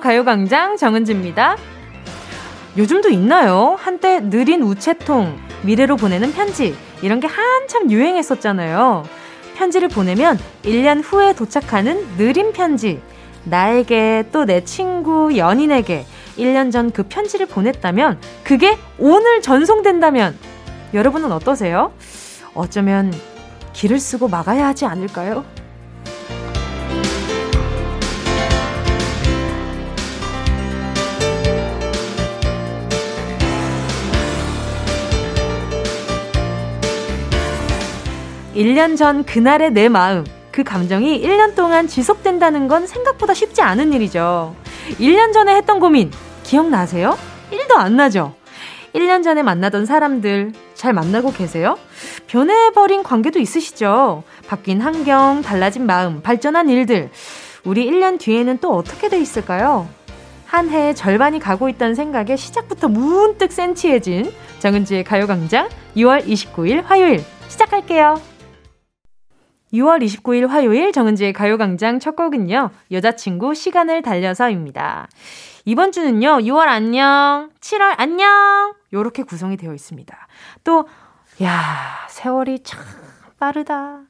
가요광장 정은지입니다. 요즘도 있나요? 한때 느린 우체통, 미래로 보내는 편지, 이런 게 한참 유행했었잖아요. 편지를 보내면 1년 후에 도착하는 느린 편지. 나에게 또 내 친구, 연인에게 1년 전 그 편지를 보냈다면, 그게 오늘 전송된다면, 여러분은 어떠세요? 어쩌면 길을 쓰고 막아야 하지 않을까요? 1년 전 그날의 내 마음, 그 감정이 1년 동안 지속된다는 건 생각보다 쉽지 않은 일이죠. 1년 전에 했던 고민, 기억나세요? 1도 안 나죠? 1년 전에 만나던 사람들, 잘 만나고 계세요? 변해버린 관계도 있으시죠? 바뀐 환경, 달라진 마음, 발전한 일들. 우리 1년 뒤에는 또 어떻게 돼 있을까요? 한 해의 절반이 가고 있다는 생각에 시작부터 문득 센치해진 정은지의 가요광장 6월 29일 화요일 시작할게요. 6월 29일 화요일 정은지의 가요광장 첫 곡은요, 여자친구 시간을 달려서입니다. 이번 주는요, 6월 안녕, 7월 안녕, 요렇게 구성이 되어 있습니다. 또, 야 세월이 참 빠르다.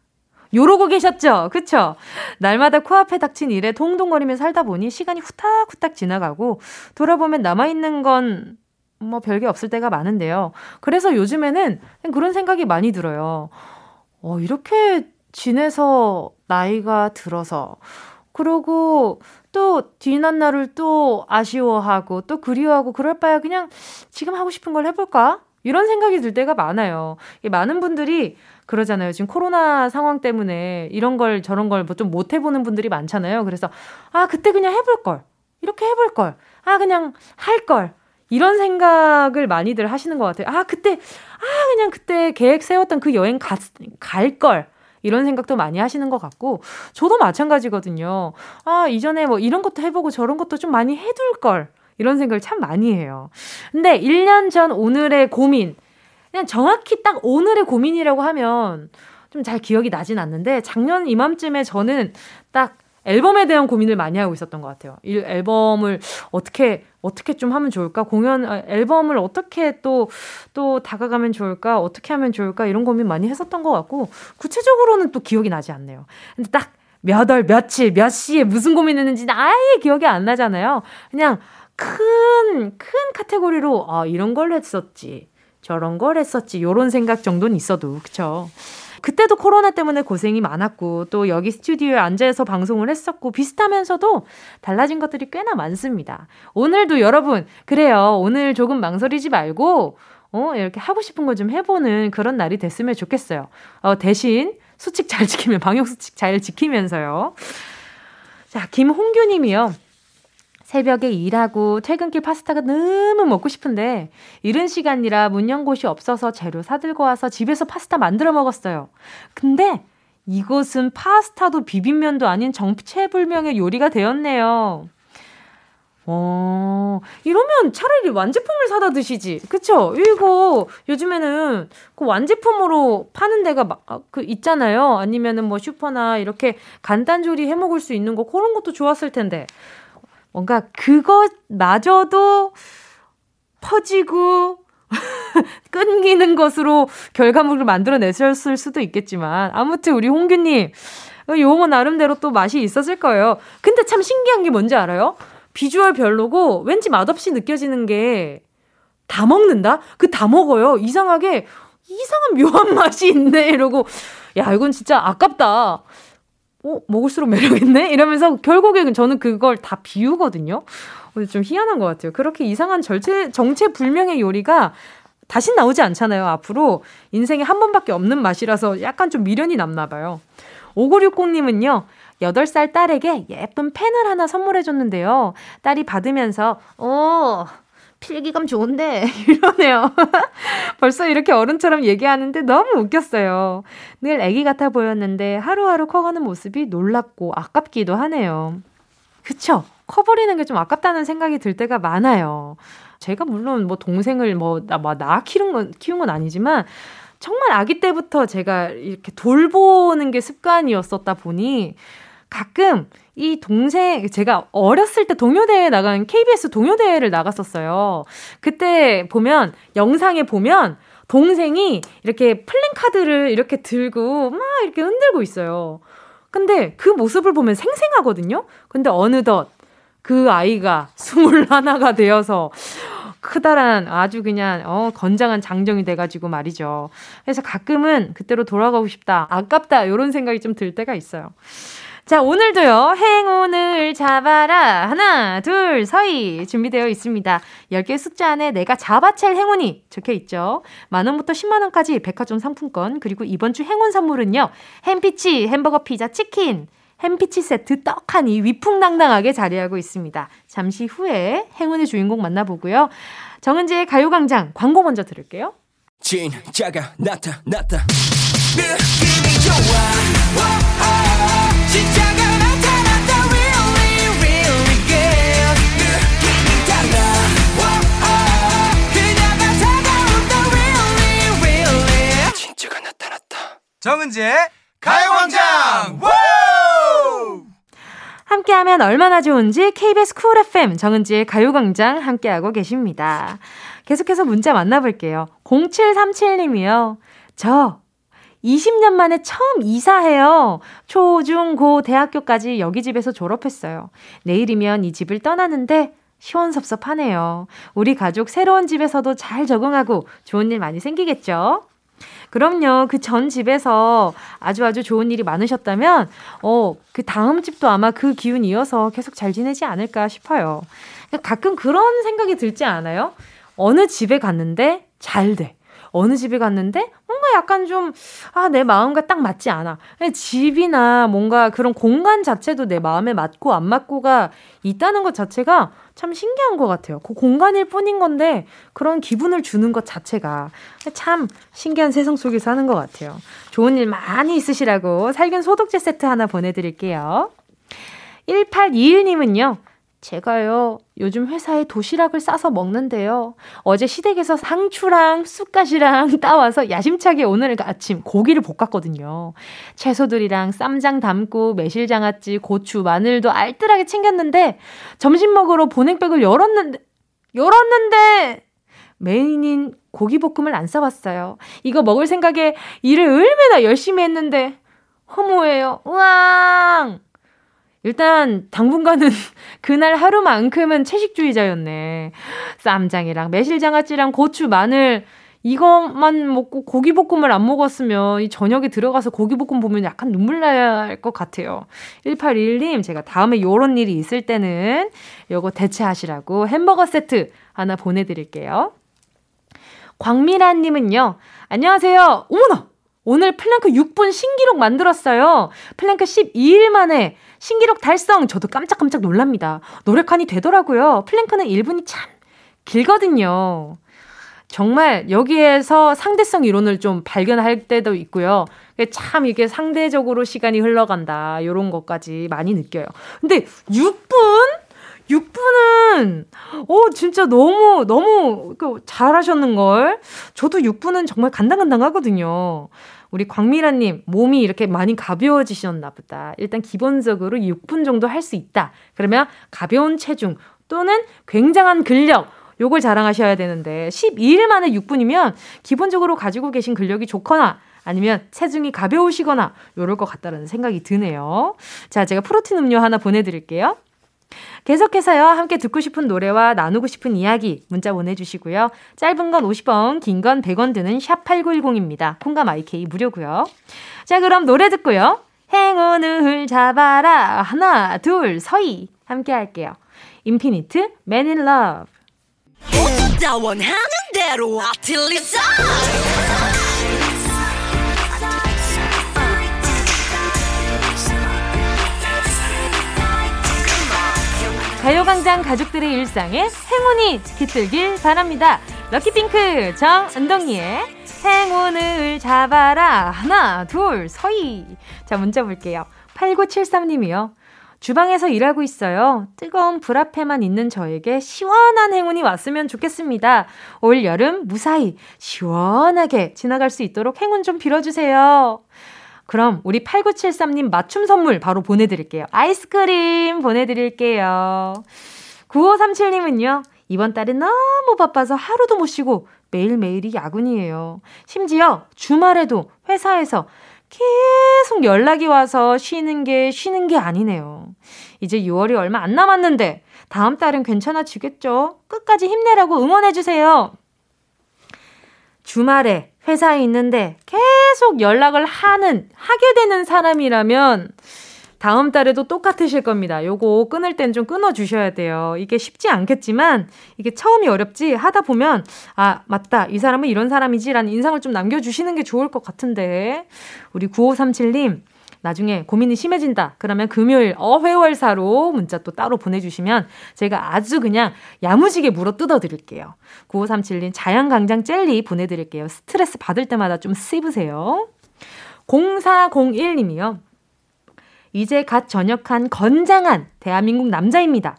요러고 계셨죠? 그쵸? 날마다 코앞에 닥친 일에 동동거리며 살다 보니 시간이 후딱후딱 지나가고 돌아보면 남아있는 건 뭐 별게 없을 때가 많은데요. 그래서 요즘에는 그런 생각이 많이 들어요. 어, 이렇게 지내서 나이가 들어서 그러고 또 뒤난 날을 또 아쉬워하고 또 그리워하고 그럴 바야 그냥 지금 하고 싶은 걸 해볼까? 이런 생각이 들 때가 많아요. 많은 분들이 그러잖아요. 지금 코로나 상황 때문에 이런 걸 저런 걸 뭐 좀 못 해보는 분들이 많잖아요. 그래서 아 그때 그냥 해볼 걸 이렇게 해볼 걸. 아 그냥 할 걸. 이런 생각을 많이들 하시는 것 같아요. 아 그때 아 그냥 그때 계획 세웠던 그 여행 갈 걸. 이런 생각도 많이 하시는 것 같고, 저도 마찬가지거든요. 아, 이전에 뭐 이런 것도 해보고 저런 것도 좀 많이 해둘 걸. 이런 생각을 참 많이 해요. 근데 1년 전 오늘의 고민. 그냥 정확히 딱 오늘의 고민이라고 하면 좀 잘 기억이 나진 않는데, 작년 이맘쯤에 저는 딱 앨범에 대한 고민을 많이 하고 있었던 것 같아요. 이 앨범을 어떻게 어떻게 좀 하면 좋을까? 공연 아, 앨범을 어떻게 또또 또 다가가면 좋을까? 어떻게 하면 좋을까? 이런 고민 많이 했었던 것 같고 구체적으로는 또 기억이 나지 않네요. 근데 딱 몇 월, 며칠, 몇 시에 무슨 고민했는지 아예 기억이 안 나잖아요. 그냥 큰, 큰 카테고리로, 아, 이런 걸 했었지. 저런 걸 했었지. 요런 생각 정도는 있어도, 그쵸. 그때도 코로나 때문에 고생이 많았고 또 여기 스튜디오에 앉아서 방송을 했었고 비슷하면서도 달라진 것들이 꽤나 많습니다. 오늘도 여러분 그래요. 오늘 조금 망설이지 말고 어 이렇게 하고 싶은 거 좀 해보는 그런 날이 됐으면 좋겠어요. 어 대신 수칙 잘 지키면 방역 수칙 잘 지키면서요. 자 김홍규 님이요. 새벽에 일하고 퇴근길 파스타가 너무 먹고 싶은데 이른 시간이라 문 연 곳이 없어서 재료 사들고 와서 집에서 파스타 만들어 먹었어요. 근데 이곳은 파스타도 비빔면도 아닌 정체불명의 요리가 되었네요. 어, 이러면 차라리 완제품을 사다 드시지. 그쵸? 이거 요즘에는 그 완제품으로 파는 데가 막, 아, 그 있잖아요. 아니면은 뭐 슈퍼나 이렇게 간단 조리 해 먹을 수 있는 거 그런 것도 좋았을 텐데. 뭔가 그것마저도 퍼지고 끊기는 것으로 결과물을 만들어내셨을 수도 있겠지만 아무튼 우리 홍규님 요거 나름대로 또 맛이 있었을 거예요. 근데 참 신기한 게 뭔지 알아요? 비주얼 별로고 왠지 맛없이 느껴지는 게 다 먹는다? 그 다 먹어요. 이상하게 이상한 묘한 맛이 있네 이러고 야 이건 진짜 아깝다. 어, 먹을수록 매력있네? 이러면서 결국에 저는 그걸 다 비우거든요. 좀 희한한 것 같아요. 그렇게 이상한 절체, 정체불명의 요리가 다시 나오지 않잖아요, 앞으로. 인생에 한 번밖에 없는 맛이라서 약간 좀 미련이 남나 봐요. 5960님은요, 8살 딸에게 예쁜 펜을 하나 선물해 줬는데요. 딸이 받으면서, 어, 필기감 좋은데 이러네요. 벌써 이렇게 어른처럼 얘기하는데 너무 웃겼어요. 늘 아기 같아 보였는데 하루하루 커가는 모습이 놀랍고 아깝기도 하네요. 그쵸? 커버리는 게 좀 아깝다는 생각이 들 때가 많아요. 제가 물론 뭐 동생을 뭐, 나, 뭐, 나 키운 건, 키운 건 아니지만, 정말 아기 때부터 제가 이렇게 돌보는 게 습관이었었다 보니, 가끔 이 동생, 제가 어렸을 때 동요대회 나간 KBS 동요대회를 나갔었어요. 그때 보면, 영상에 보면, 동생이 이렇게 플랜카드를 이렇게 들고 막 이렇게 흔들고 있어요. 근데 그 모습을 보면 생생하거든요? 근데 어느덧 그 아이가 스물 하나가 되어서 크다란 아주 그냥 어 건장한 장정이 돼가지고 말이죠. 그래서 가끔은 그때로 돌아가고 싶다, 아깝다 이런 생각이 좀 들 때가 있어요. 자, 오늘도요, 행운을 잡아라. 하나, 둘, 서희. 준비되어 있습니다. 10개 숫자 안에 내가 잡아챌 행운이 적혀 있죠. 만원부터 10만원까지 백화점 상품권, 그리고 이번 주 행운 선물은요, 햄피치, 햄버거 피자, 치킨, 햄피치 세트 떡하니 위풍당당하게 자리하고 있습니다. 잠시 후에 행운의 주인공 만나보고요. 정은지의 가요광장 광고 먼저 들을게요. 진짜가 나타났다. 느낌이 좋아. 정은지의 가요광장. 함께하면 얼마나 좋은지 KBS 쿨 FM 정은지의 가요광장 함께하고 계십니다. 계속해서 문자 만나볼게요. 0737님이요. 저 20년 만에 처음 이사해요. 초, 중, 고, 대학교까지 여기 집에서 졸업했어요. 내일이면 이 집을 떠나는데 시원섭섭하네요. 우리 가족 새로운 집에서도 잘 적응하고 좋은 일 많이 생기겠죠? 그럼요. 그 전 집에서 아주 아주 좋은 일이 많으셨다면, 어, 그 다음 집도 아마 그 기운 이어서 계속 잘 지내지 않을까 싶어요. 가끔 그런 생각이 들지 않아요? 어느 집에 갔는데 잘 돼. 어느 집에 갔는데 뭔가 약간 좀, 아, 내 마음과 딱 맞지 않아. 집이나 뭔가 그런 공간 자체도 내 마음에 맞고 안 맞고가 있다는 것 자체가 참 신기한 것 같아요. 그 공간일 뿐인 건데 그런 기분을 주는 것 자체가 참 신기한 세상 속에 사는 것 같아요. 좋은 일 많이 있으시라고 살균 소독제 세트 하나 보내드릴게요. 1821님은요. 제가요, 요즘 회사에 도시락을 싸서 먹는데요. 어제 시댁에서 상추랑 쑥갓이랑 따와서 야심차게 오늘 아침 고기를 볶았거든요. 채소들이랑 쌈장 담고 매실장아찌, 고추, 마늘도 알뜰하게 챙겼는데 점심 먹으러 보냉백을 열었는데, 열었는데! 메인인 고기볶음을 안 싸왔어요. 이거 먹을 생각에 일을 얼마나 열심히 했는데, 허무해요. 우왕! 일단 당분간은 그날 하루만큼은 채식주의자였네. 쌈장이랑 매실장아찌랑 고추, 마늘 이것만 먹고 고기볶음을 안 먹었으면 이 저녁에 들어가서 고기볶음 보면 약간 눈물 날 것 같아요. 1821님, 제가 다음에 요런 일이 있을 때는 요거 대체하시라고 햄버거 세트 하나 보내드릴게요. 광미란님은요, 안녕하세요. 어머나! 오늘 플랭크 6분 신기록 만들었어요. 플랭크 12일 만에 신기록 달성! 저도 깜짝깜짝 놀랍니다. 노력하니 되더라고요. 플랭크는 1분이 참 길거든요. 정말 여기에서 상대성 이론을 좀 발견할 때도 있고요. 참 이게 상대적으로 시간이 흘러간다. 이런 것까지 많이 느껴요. 근데 6분? 6분은, 어, 진짜 너무, 너무 그 잘하셨는걸. 저도 6분은 정말 간당간당 하거든요. 우리 광미라님, 몸이 이렇게 많이 가벼워지셨나 보다. 일단 기본적으로 6분 정도 할 수 있다. 그러면 가벼운 체중 또는 굉장한 근력, 요걸 자랑하셔야 되는데, 12일 만에 6분이면 기본적으로 가지고 계신 근력이 좋거나, 아니면 체중이 가벼우시거나, 요럴 것 같다는 생각이 드네요. 자, 제가 프로틴 음료 하나 보내드릴게요. 계속해서요, 함께 듣고 싶은 노래와 나누고 싶은 이야기 문자 보내주시고요. 짧은 건 50원, 긴 건 100원 드는 샵8910입니다. 콩과 마이케이 무료고요. 자, 그럼 노래 듣고요. 행운을 잡아라. 하나, 둘, 서희. 함께 할게요. 인피니트, Man in Love. 가요광장 가족들의 일상에 행운이 깃들길 바랍니다. 럭키핑크 정은동이의 행운을 잡아라. 하나, 둘, 서희. 자, 문자 볼게요. 8973님이요. 주방에서 일하고 있어요. 뜨거운 불 앞에만 있는 저에게 시원한 행운이 왔으면 좋겠습니다. 올 여름 무사히 시원하게 지나갈 수 있도록 행운 좀 빌어주세요. 그럼 우리 8973님 맞춤 선물 바로 보내드릴게요. 아이스크림 보내드릴게요. 9537님은요, 이번 달에 너무 바빠서 하루도 못 쉬고 매일매일이 야근이에요. 심지어 주말에도 회사에서 계속 연락이 와서 쉬는 게 쉬는 게 아니네요. 이제 6월이 얼마 안 남았는데 다음 달은 괜찮아지겠죠? 끝까지 힘내라고 응원해주세요. 주말에 회사에 있는데 계속 연락을 하는, 하게 되는 사람이라면 다음 달에도 똑같으실 겁니다. 요거 끊을 땐 좀 끊어주셔야 돼요. 이게 쉽지 않겠지만, 이게 처음이 어렵지, 하다 보면, 아, 맞다. 이 사람은 이런 사람이지라는 인상을 좀 남겨주시는 게 좋을 것 같은데, 우리 9537님, 나중에 고민이 심해진다. 그러면 금요일 어회월사로 문자 또 따로 보내주시면 제가 아주 그냥 야무지게 물어 뜯어 드릴게요. 9537님 자양강장 젤리 보내드릴게요. 스트레스 받을 때마다 좀 씹으세요. 0401님이요. 이제 갓 전역한 건장한 대한민국 남자입니다.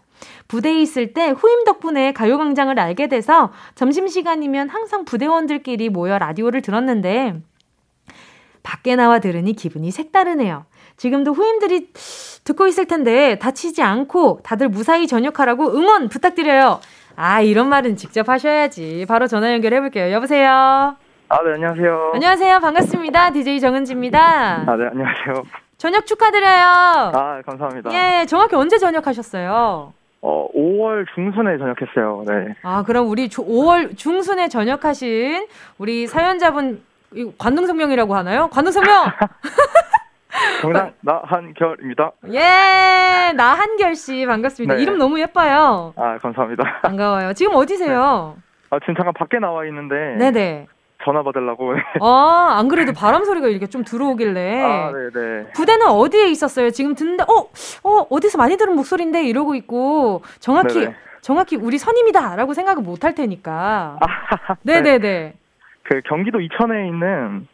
부대에 있을 때 후임 덕분에 가요광장을 알게 돼서 점심시간이면 항상 부대원들끼리 모여 라디오를 들었는데 밖에 나와 들으니 기분이 색다르네요. 지금도 후임들이 듣고 있을 텐데 다치지 않고 다들 무사히 전역하라고 응원 부탁드려요. 아, 이런 말은 직접 하셔야지. 바로 전화 연결해 볼게요. 여보세요? 아, 네, 안녕하세요. 안녕하세요. 반갑습니다. DJ 정은지입니다. 아, 네, 안녕하세요. 전역 축하드려요. 아, 감사합니다. 예, 정확히 언제 전역하셨어요? 어, 5월 중순에 전역했어요. 네. 아, 그럼 우리 5월 중순에 전역하신 우리 사연자분 관등성명이라고 하나요? 관등성명. 정당 나한결입니다. 예, 나한결 씨 반갑습니다. 네. 이름 너무 예뻐요. 아, 감사합니다. 반가워요. 지금 어디세요? 네. 아, 지금 잠깐 밖에 나와 있는데. 네네. 전화 받으려고. 아, 안 그래도 바람 소리가 이렇게 좀 들어오길래. 아, 네네. 부대는 어디에 있었어요? 지금 듣는데, 어, 어, 어디서 많이 들은 목소리인데 이러고 있고, 정확히, 네네. 정확히 우리 선임이다라고 생각을 못 할 테니까. 아, 네네네. 네. 그 경기도 이천에 있는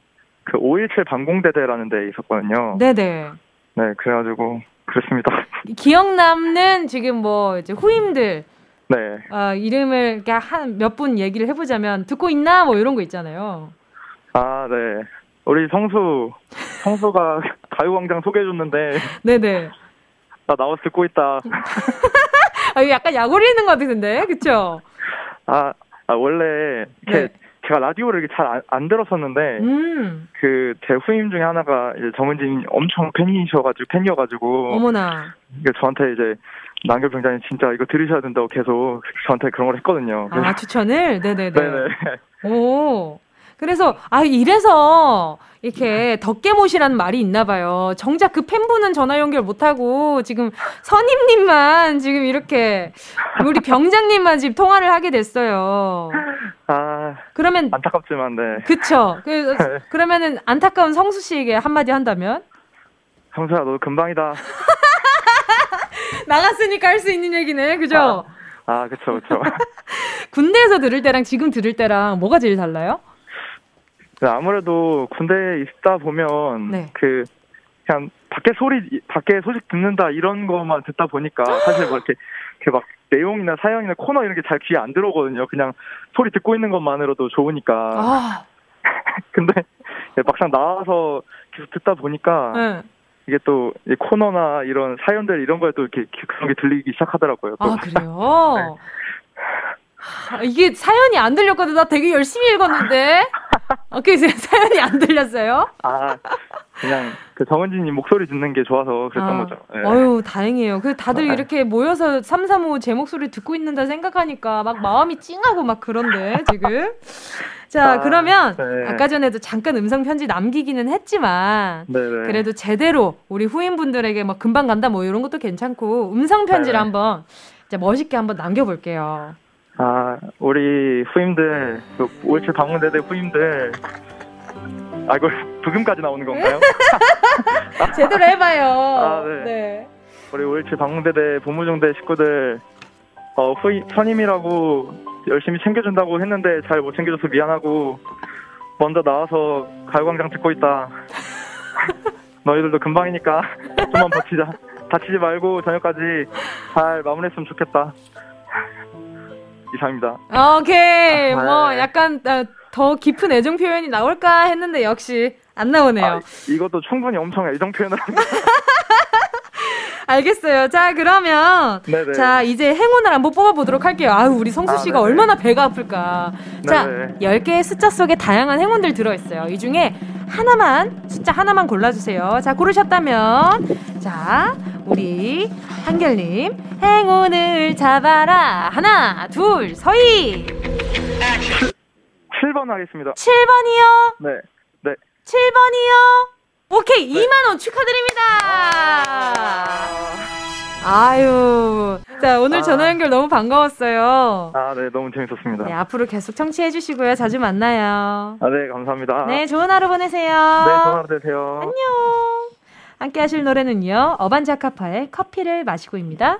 그 517 방공대대라는 데 있었거든요. 네네. 네, 그래가지고, 그렇습니다. 기억 남는 지금 뭐, 이제 후임들, 네. 어, 이름을 한 몇 분 얘기를 해보자면 듣고 있나 뭐 이런 거 있잖아요. 아, 네. 우리 성수, 성수가 가요광장 소개해줬는데. 네네. 나 나와서 듣고 있다. 아, 약간 약올리는 것 같은데, 그쵸? 아, 아 원래 이렇게 네. 제가 라디오를 잘안 안 들었었는데 음. 그제 후임 중에 하나가 이제 정은진 엄청 팬이셔가지고 팬이어가지고 어머나. 저한테 이제 남결 병장님 진짜 이거 들으셔야 된다고 계속 저한테 그런 걸 했거든요. 아 추천을 네네네. 네네. 오. 그래서 아 이래서 이렇게 덕계못이라는 말이 있나 봐요. 정작 그 팬분은 전화 연결 못 하고 지금 선임님만 지금 이렇게 우리 병장님만 지금 통화를 하게 됐어요. 아 그러면 안타깝지만 네. 그쵸. 그, 그러면은 안타까운 성수 씨에게 한마디 한다면 성수야 너 금방이다. 나갔으니까 할 수 있는 얘기네. 그죠? 아, 아 그쵸, 그쵸. 군대에서 들을 때랑 지금 들을 때랑 뭐가 제일 달라요? 네, 아무래도 군대에 있다 보면 네. 그 그냥 밖에 소리 밖에 소식 듣는다 이런 것만 듣다 보니까 사실 뭐 이렇게 이렇게 막 내용이나 사연이나 코너 이런 게 잘 귀에 안 들어오거든요. 그냥 소리 듣고 있는 것만으로도 좋으니까. 아. 근데 막상 나와서 계속 듣다 보니까 네. 이게 또 코너나 이런 사연들 이런 거에 또 이렇게 그런 게 들리기 시작하더라고요. 또. 아 그래요? 네. 아, 이게 사연이 안 들렸거든. 나 되게 열심히 읽었는데. 어떻게 사연이 안 들렸어요? 아, 그냥 그 정은지님 목소리 듣는 게 좋아서 그랬던 아, 거죠. 네. 어유 다행이에요. 그 다들 아, 이렇게 모여서 335제 목소리 듣고 있는다 생각하니까 막 마음이 찡하고 막 그런데 지금. 자, 아, 그러면 네. 아까 전에도 잠깐 음성 편지 남기기는 했지만 네네. 네. 그래도 제대로 우리 후임분들에게 막 금방 간다 뭐 이런 것도 괜찮고 음성 편지를 네네. 한번 이제 멋있게 한번 남겨볼게요. 아, 우리 후임들, 그 올칠 방문대대 후임들. 아, 이거 부금까지 나오는 건가요? 제대로 해봐요. 아, 네. 네. 우리 올칠 방문대대 본무중대 식구들, 어, 후임, 선임이라고 열심히 챙겨준다고 했는데 잘 못 챙겨줘서 미안하고, 먼저 나와서 가요광장 듣고 있다. 너희들도 금방이니까 좀만 버티자. 다치지 말고 저녁까지 잘 마무리했으면 좋겠다. 이상입니다. 오케이. 아, 뭐 네. 약간 어, 더 깊은 애정 표현이 나올까 했는데 역시 안 나오네요. 아, 이것도 충분히 엄청 애정 표현을 합니다. 알겠어요. 자, 그러면 네네. 자, 이제 행운을 한번 뽑아 보도록 할게요. 아유, 우리 성수 씨가 아, 얼마나 배가 아플까. 자, 네네. 10개의 숫자 속에 다양한 행운들 들어 있어요. 이 중에 하나만 숫자 하나만 골라 주세요. 자, 고르셨다면 자, 우리 한결 님 행운을 잡아라. 하나, 둘, 서희. 7 번 하겠습니다. 7번이요? 네. 네. 7번이요? 오케이, 네. 2만원 축하드립니다! 아 유. 자, 오늘 아. 전화 연결 너무 반가웠어요. 아, 네, 너무 재밌었습니다. 네, 앞으로 계속 청취해 주시고요. 자주 만나요. 아, 네, 감사합니다. 네, 좋은 하루 보내세요. 네, 좋은 하루 되세요. 안녕. 함께 하실 노래는요. 어반자카파의 커피를 마시고입니다.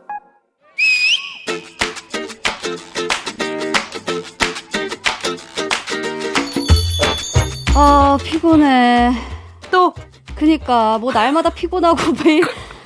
아 피곤해. 또 그니까 뭐 날마다 피곤하고 매일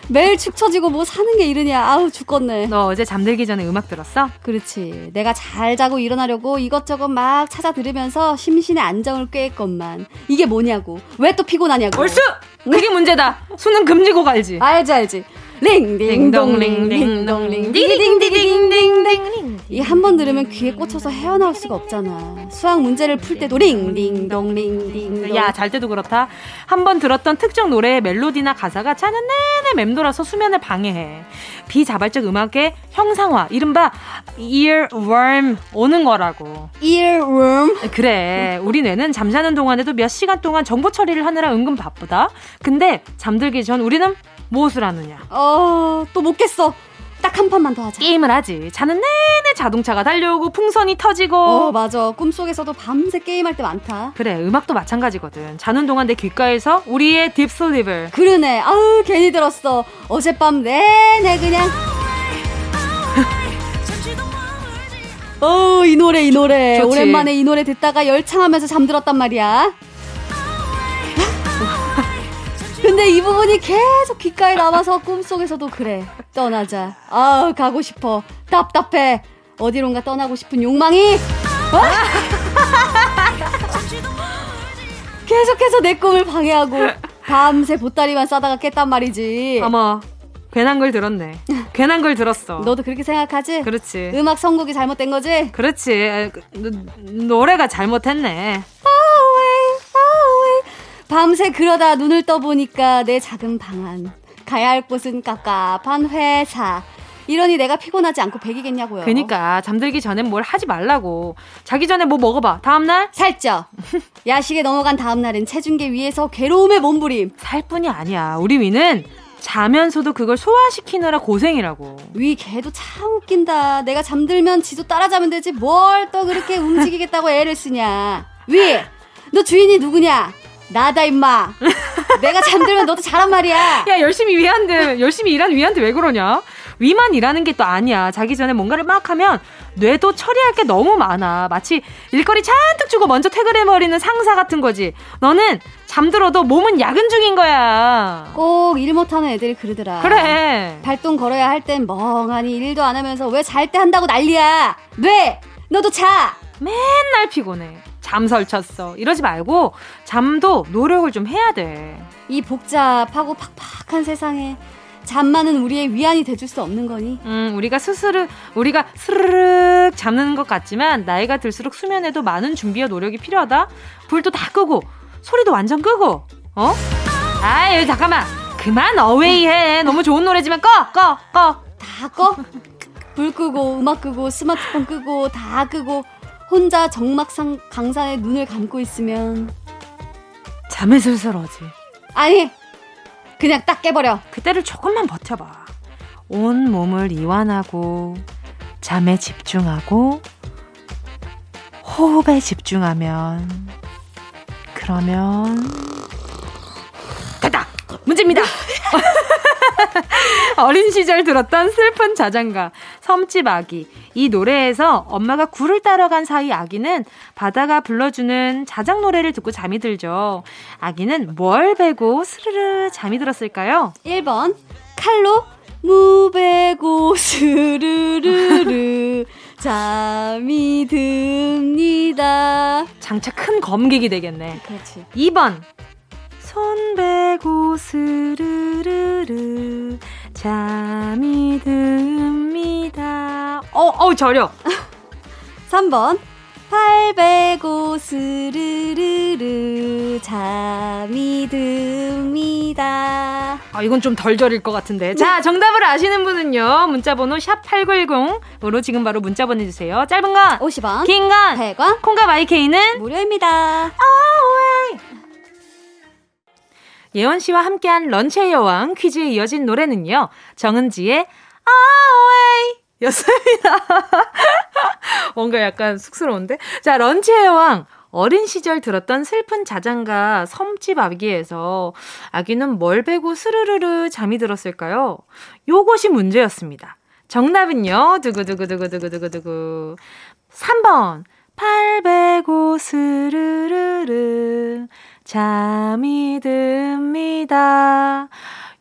매일 축 처지고 뭐 사는 게 이러냐. 아우 죽겠네. 너 어제 잠들기 전에 음악 들었어? 그렇지. 내가 잘 자고 일어나려고 이것저것 막 찾아 들으면서 심신의 안정을 꾀했건만 이게 뭐냐고. 왜 또 피곤하냐고. 얼쑤! 그게 문제다. 수능 금지곡 알지? 알지 알지. 링딩동링딩동링 디딩디딩딩딩 이 한 번 들으면 귀에 꽂혀서 헤어나올 수가 없잖아. 수학 문제를 풀 때도 링딩동링딩 야 잘 때도 그렇다. 한 번 들었던 특정 노래의 멜로디나 가사가 자는 내내 맴돌아서 수면을 방해해. 비자발적 음악의 형상화, 이른바 earworm 오는 거라고. earworm? 그래. 우리 뇌는 잠자는 동안에도 몇 시간 동안 정보 처리를 하느라 은근 바쁘다. 근데 잠들기 전 우리는 무엇을 하느냐? 어, 또못 깼어. 딱 한 판만 더 하자. 게임을 하지. 자는 내내 자동차가 달려오고 풍선이 터지고. 어, 맞아. 꿈속에서도 밤새 게임할 때 많다. 그래, 음악도 마찬가지거든. 자는 동안 내 귓가에서 우리의 딥슬립을. 그러네. 아우, 괜히 들었어. 어젯밤 내내 그냥. 어, 이 노래, 이 노래. 좋지. 오랜만에 이 노래 듣다가 열창하면서 잠들었단 말이야. 근데 이 부분이 계속 귓가에 남아서 꿈속에서도 그래. 떠나자. 아 가고 싶어. 답답해. 어디론가 떠나고 싶은 욕망이 어? 계속해서 내 꿈을 방해하고 밤새 보따리만 싸다가 깼단 말이지. 어머, 괜한 걸 들었네. 괜한 걸 들었어. 너도 그렇게 생각하지? 그렇지. 음악 선곡이 잘못된 거지? 그렇지. 노래가 잘못했네. 밤새 그러다 눈을 떠보니까 내 작은 방안. 가야 할 곳은 깝깝한 회사. 이러니 내가 피곤하지 않고 백이겠냐고요. 그니까 잠들기 전엔 뭘 하지 말라고. 자기 전에 뭐 먹어봐. 다음날 살쪄. 야식에 넘어간 다음날은 체중계 위에서 괴로움의 몸부림. 살 뿐이 아니야. 우리 위는 자면서도 그걸 소화시키느라 고생이라고. 위 걔도 참 웃긴다. 내가 잠들면 지도 따라자면 되지 뭘 또 그렇게 움직이겠다고 애를 쓰냐. 위, 너 주인이 누구냐? 나다 임마. 내가 잠들면 너도 자란 말이야. 야 열심히 위한데 열심히 일하는 위한테 왜 그러냐? 위만 일하는 게 또 아니야. 자기 전에 뭔가를 막 하면 뇌도 처리할 게 너무 많아. 마치 일거리 잔뜩 주고 먼저 퇴근해버리는 상사 같은 거지. 너는 잠들어도 몸은 야근 중인 거야. 꼭 일 못하는 애들이 그러더라. 그래. 발동 걸어야 할 땐 멍하니 일도 안 하면서 왜 잘 때 한다고 난리야. 뇌! 너도 자! 맨날 피곤해. 잠 설쳤어. 이러지 말고 잠도 노력을 좀 해야 돼. 이 복잡하고 팍팍한 세상에 잠만은 우리의 위안이 돼줄 수 없는 거니? 음, 우리가 스스로 우리가 스르륵 잠는 것 같지만 나이가 들수록 수면에도 많은 준비와 노력이 필요하다. 불도 다 끄고 소리도 완전 끄고. 어? 아유 잠깐만. 그만 어웨이해. 너무 좋은 노래지만 꺼, 꺼, 꺼. 다 꺼? 불 끄고 음악 끄고 스마트폰 끄고 다 끄고 혼자 정막상 강산에 눈을 감고 있으면 잠에 슬슬 오지. 아니, 그냥 딱 깨버려. 그때를 조금만 버텨봐. 온 몸을 이완하고 잠에 집중하고 호흡에 집중하면 그러면 됐다. 문제입니다. 어린 시절 들었던 슬픈 자장가, 섬집 아기. 이 노래에서 엄마가 굴을 따라간 사이 아기는 바다가 불러주는 자장 노래를 듣고 잠이 들죠. 아기는 뭘 베고 스르르 잠이 들었을까요? 1번, 칼로 무베고 스르르르 잠이 듭니다. 장차 큰 검객이 되겠네. 그렇지. 2번 손베고 스르르르 잠이 듭니다. 어, 어, 저려. 3번 팔베고 스르르르 잠이 듭니다. 아, 이건 좀덜 저릴 것 같은데. 자, 정답을 아시는 분은요. 문자번호 샵8910으로 지금 바로 문자 보내주세요. 짧은 건 50원, 긴 건 100원, 콩과 마이케이는 무료입니다. 예원 씨와 함께한 런치의 여왕 퀴즈에 이어진 노래는요. 정은지의 Away 였습니다. 뭔가 약간 쑥스러운데? 자, 런치의 여왕. 어린 시절 들었던 슬픈 자장가 섬집 아기에서 아기는 뭘 베고 스르르르 잠이 들었을까요? 요것이 문제였습니다. 정답은요. 두구두구두구두구두구두구. 3번. 팔 베고 스르르르 잠이 듭니다.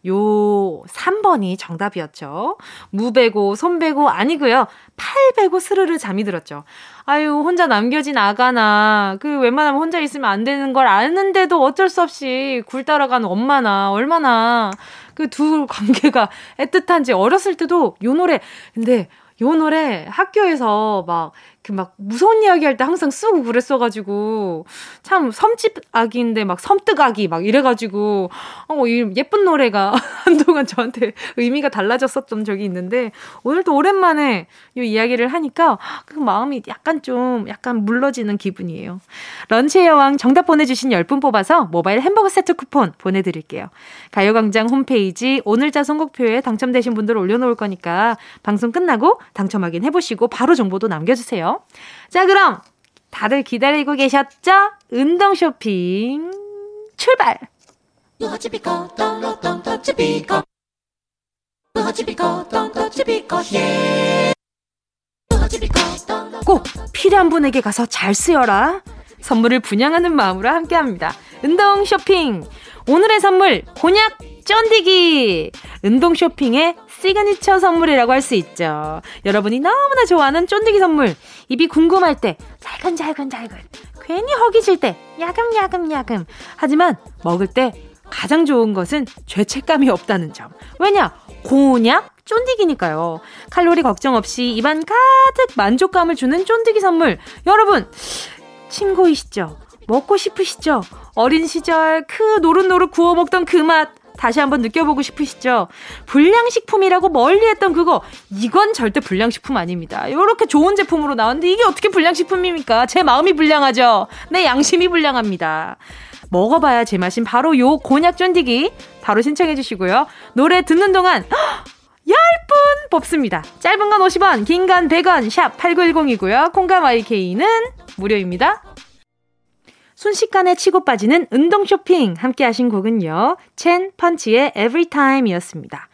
요 3번이 정답이었죠. 무배고, 손배고 아니고요. 팔배고 스르르 잠이 들었죠. 아유, 혼자 남겨진 아가나, 그 웬만하면 혼자 있으면 안 되는 걸 아는데도 어쩔 수 없이 굴 따라가는 엄마나, 얼마나 그 두 관계가 애틋한지 어렸을 때도 요 노래, 근데 요 노래 학교에서 막 그 막 무서운 이야기 할 때 항상 쓰고 그랬어가지고 참 섬집 아기인데 막 섬뜩 아기 막 이래가지고 어 이 예쁜 노래가 한동안 저한테 의미가 달라졌었던 적이 있는데 오늘도 오랜만에 이 이야기를 하니까 그 마음이 약간 좀 약간 물러지는 기분이에요. 런치의 여왕 정답 보내주신 10분 뽑아서 모바일 햄버거 세트 쿠폰 보내드릴게요. 가요광장 홈페이지 오늘자 선곡표에 당첨되신 분들 올려놓을 거니까 방송 끝나고 당첨 확인해보시고 바로 정보도 남겨주세요. 자, 그럼 다들 기다리고 계셨죠? 운동 쇼핑 출발! 꼭 필요한 분에게 가서 잘 쓰여라. 선물을 분양하는 마음으로 함께 합니다. 운동 쇼핑. 오늘의 선물, 곤약 쫀디기! 운동 쇼핑의 시그니처 선물이라고 할 수 있죠. 여러분이 너무나 좋아하는 쫀디기 선물. 입이 궁금할 때, 잘근잘근잘근. 괜히 허기질 때, 야금야금야금. 하지만 먹을 때 가장 좋은 것은 죄책감이 없다는 점. 왜냐? 곤약 쫀디기니까요. 칼로리 걱정 없이 입안 가득 만족감을 주는 쫀디기 선물. 여러분, 친구이시죠? 먹고 싶으시죠? 어린 시절 그 노릇노릇 구워 먹던 그 맛. 다시 한번 느껴보고 싶으시죠? 불량식품이라고 멀리 했던 그거, 이건 절대 불량식품 아닙니다. 이렇게 좋은 제품으로 나왔는데 이게 어떻게 불량식품입니까? 제 마음이 불량하죠? 내 양심이 불량합니다. 먹어봐야 제맛인 바로 요 곤약 쫀디기 바로 신청해 주시고요. 노래 듣는 동안 10분 뽑습니다. 짧은 건 50원, 긴 건 100원, 샵 8910이고요. 콩감 YK는 무료입니다. 순식간에 치고 빠지는 운동 쇼핑 함께 하신 곡은요. 첸 펀치의 Everytime 이었습니다.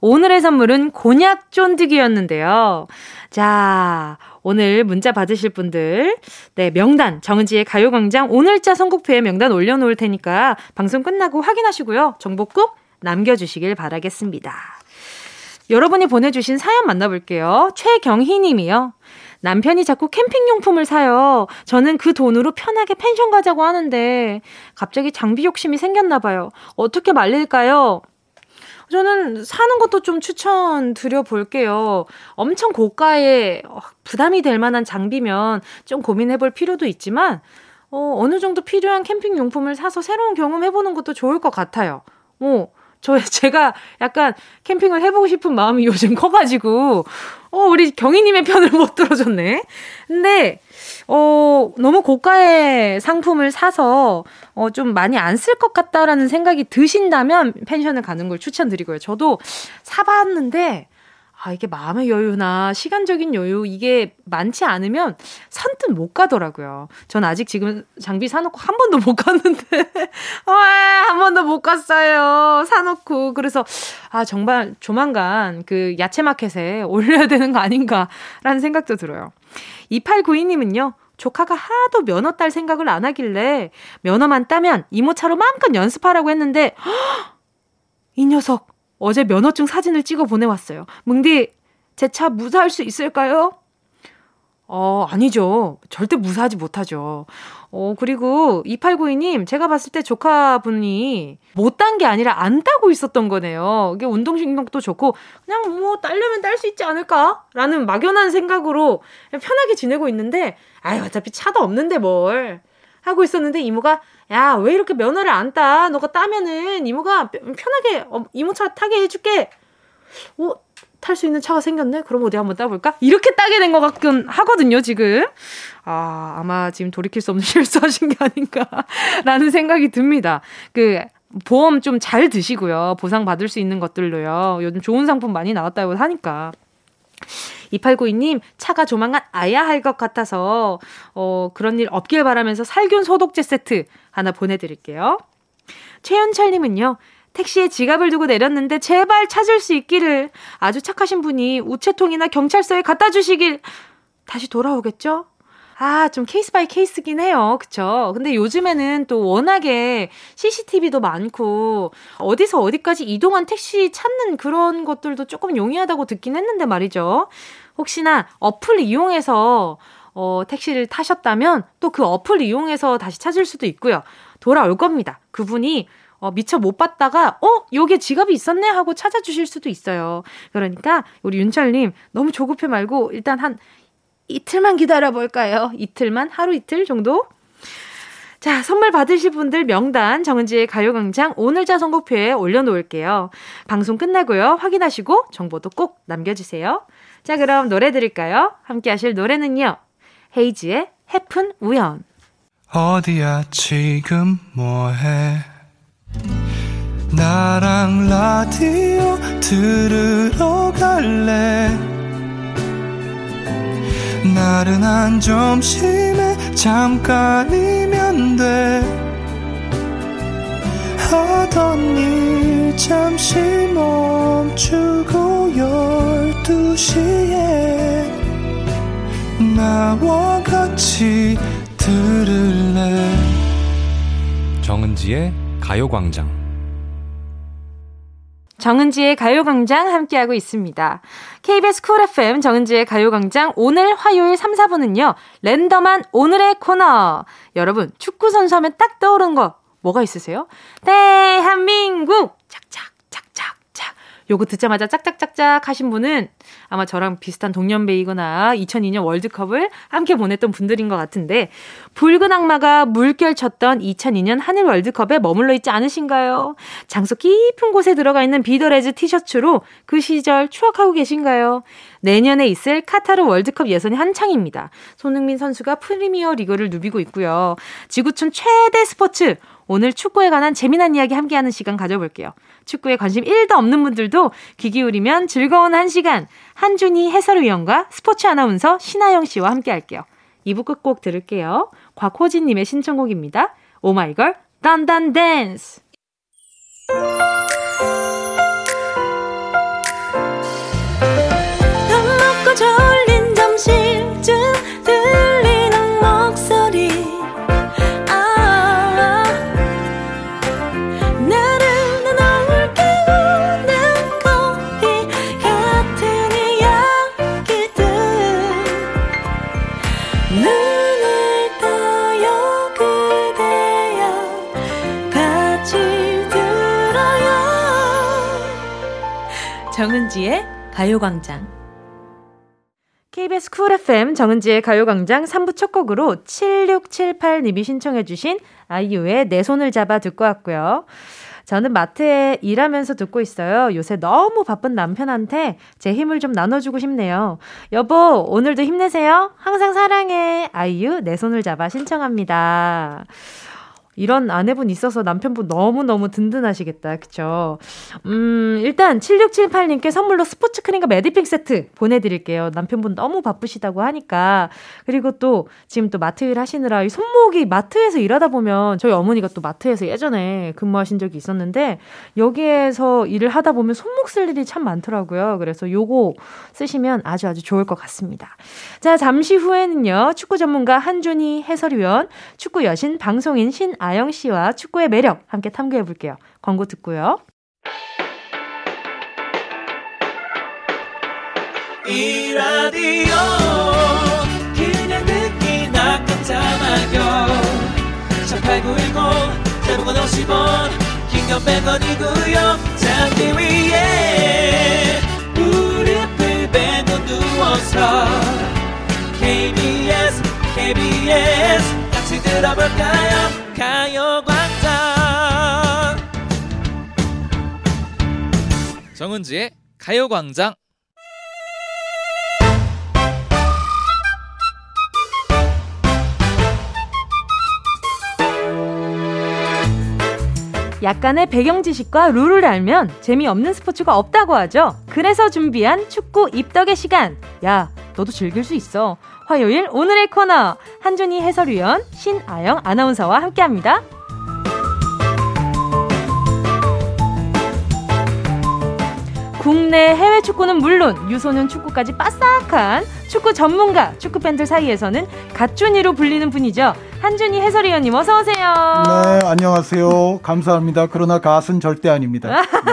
오늘의 선물은 곤약 쫀득이였는데요. 자, 오늘 문자 받으실 분들, 네, 명단, 정은지의 가요광장 오늘자 선곡표에 명단 올려놓을 테니까 방송 끝나고 확인하시고요. 정보 꼭 남겨주시길 바라겠습니다. 여러분이 보내주신 사연 만나볼게요. 최경희 님이요. 남편이 자꾸 캠핑용품을 사요. 저는 그 돈으로 편하게 펜션 가자고 하는데 갑자기 장비 욕심이 생겼나 봐요. 어떻게 말릴까요? 저는 사는 것도 좀 추천드려 볼게요. 엄청 고가의 어, 부담이 될 만한 장비면 좀 고민해 볼 필요도 있지만, 어, 어느 정도 필요한 캠핑 용품을 사서 새로운 경험 해 보는 것도 좋을 것 같아요. 어, 저, 제가 약간 캠핑을 해보고 싶은 마음이 요즘 커가지고, 어, 우리 경희님의 편을 못 들어줬네. 근데, 어, 너무 고가의 상품을 사서, 어, 좀 많이 안 쓸 것 같다라는 생각이 드신다면 펜션을 가는 걸 추천드리고요. 저도 사봤는데, 아, 이게 마음의 여유나 시간적인 여유, 이게 많지 않으면 선뜻 못 가더라고요. 전 아직 지금 장비 사놓고 한 번도 못 갔는데, 와, 한 번도 못 갔어요. 사놓고. 그래서, 아, 정말 조만간 그 야채 마켓에 올려야 되는 거 아닌가라는 생각도 들어요. 2892님은요, 조카가 하도 면허 딸 생각을 안 하길래 면허만 따면 이모차로 마음껏 연습하라고 했는데, 허! 이 녀석 어제 면허증 사진을 찍어 보내왔어요. 뭉디, 제 차 무사할 수 있을까요? 어, 아니죠. 절대 무사하지 못하죠. 어, 그리고 2892님, 제가 봤을 때 조카분이 못 딴 게 아니라 안 따고 있었던 거네요. 이게 운동신경도 좋고, 그냥 뭐, 딸려면 딸 수 있지 않을까? 라는 막연한 생각으로 편하게 지내고 있는데, 아유, 어차피 차도 없는데 뭘. 하고 있었는데 이모가 야, 왜 이렇게 면허를 안 따? 너가 따면은 이모가 편하게 어, 이모차 타게 해줄게. 어, 탈수 있는 차가 생겼네? 그럼 어디 한번 따볼까? 이렇게 따게 된 것 같긴 하거든요, 지금. 아, 아마 지금 돌이킬 수 없는 실수하신 게 아닌가라는 생각이 듭니다. 그, 보험 좀 잘 드시고요. 보상 받을 수 있는 것들로요. 요즘 좋은 상품 많이 나왔다고 하니까. 2892님, 차가 조만간 아야 할 것 같아서, 어, 그런 일 없길 바라면서 살균 소독제 세트 하나 보내드릴게요. 최현철님은요, 택시에 지갑을 두고 내렸는데 제발 찾을 수 있기를 아주 착하신 분이 우체통이나 경찰서에 갖다 주시길 다시 돌아오겠죠? 아, 좀 case by case긴 해요. 그쵸? 근데 요즘에는 또 워낙에 CCTV도 많고, 어디서 어디까지 이동한 택시 찾는 그런 것들도 조금 용이하다고 듣긴 했는데 말이죠. 혹시나 어플 이용해서 어, 택시를 타셨다면 또 그 어플 이용해서 다시 찾을 수도 있고요. 돌아올 겁니다. 그분이 어, 미처 못 봤다가, 어? 여기에 지갑이 있었네? 하고 찾아주실 수도 있어요. 그러니까, 우리 윤철님, 너무 조급해 말고, 일단 한 이틀만 기다려 볼까요? 이틀만? 하루 이틀 정도? 자, 선물 받으실 분들 명단 정은지의 가요광장 오늘자 선곡표에 올려놓을게요. 방송 끝나고요. 확인하시고 정보도 꼭 남겨주세요. 자, 그럼 노래 들을까요? 함께 하실 노래는요. 헤이지의 해픈 우연. 어디야 지금 뭐해? 나랑 라디오 들으러 갈래? 나른한 점심에 잠깐이면 돼. 하던 일 잠시 멈추 2시에 나와 같이 들을래 정은지의 가요광장 정은지의 가요광장 함께하고 있습니다. KBS 쿨 FM 정은지의 가요광장 오늘 화요일 3, 4분은요. 랜덤한 오늘의 코너. 여러분 축구선수 하면 딱 떠오른 거 뭐가 있으세요? 대한민국! 착착! 요거 듣자마자 짝짝짝짝 하신 분은 아마 저랑 비슷한 동년배이거나 2002년 월드컵을 함께 보냈던 분들인 것 같은데 붉은 악마가 물결 쳤던 2002년 하늘 월드컵에 머물러 있지 않으신가요? 장소 깊은 곳에 들어가 있는 비더레즈 티셔츠로 그 시절 추억하고 계신가요? 내년에 있을 카타르 월드컵 예선이 한창입니다. 손흥민 선수가 프리미어 리그를 누비고 있고요. 지구촌 최대 스포츠 오늘 축구에 관한 재미난 이야기 함께하는 시간 가져볼게요. 축구에 관심 1도 없는 분들도 귀 기울이면 즐거운 한 시간 한준희 해설위원과 스포츠 아나운서 신하영 씨와 함께 할게요. 2부 끝곡 들을게요. 곽호진님의 신청곡입니다. 오마이걸 딴딴 댄스 정은지의 가요광장. KBS 쿨 FM 정은지의 가요광장 3부 첫 곡으로 7678님이 신청해주신 아이유의 내 손을 잡아 듣고 왔고요. 저는 마트에 일하면서 듣고 있어요. 요새 너무 바쁜 남편한테 제 힘을 좀 나눠주고 싶네요. 여보, 오늘도 힘내세요. 항상 사랑해. 아이유, 내 손을 잡아 신청합니다. 이런 아내분 있어서 남편분 너무너무 든든하시겠다. 그쵸? 음, 일단 7678님께 선물로 스포츠 크림과 매디핑 세트 보내드릴게요. 남편분 너무 바쁘시다고 하니까. 그리고 또 지금 또 마트 일 하시느라 이 손목이 마트에서 일하다 보면 저희 어머니가 또 마트에서 예전에 근무하신 적이 있었는데 여기에서 일을 하다 보면 손목 쓸 일이 참 많더라고요. 그래서 요거 쓰시면 아주 아주 좋을 것 같습니다. 자, 잠시 후에는요. 축구 전문가 한준희 해설위원, 축구 여신 방송인 신 아영 씨와 축구의 매력 함께 탐구해 볼게요. 광고 듣고요. 이 라디오 그냥 듣기나 깜짝마요 18910 대목원 50원 긴건 100원이고요 잠기 위에 무릎을 베고 누워서 KBS KBS 같이 들어볼까요 가요광장 정은지의 가요광장 약간의 배경 지식과 룰을 알면 재미없는 스포츠가 없다고 하죠. 그래서 준비한 축구 입덕의 시간. 야, 너도 즐길 수 있어. 화요일 오늘의 코너 한준희 해설위원 신아영 아나운서와 함께합니다. 국내 해외 축구는 물론 유소년 축구까지 빠싹한 축구 전문가 축구 팬들 사이에서는 갓준이로 불리는 분이죠. 한준희 해설위원님 어서 오세요. 네, 안녕하세요. 감사합니다. 그러나 갓은 절대 아닙니다. 네.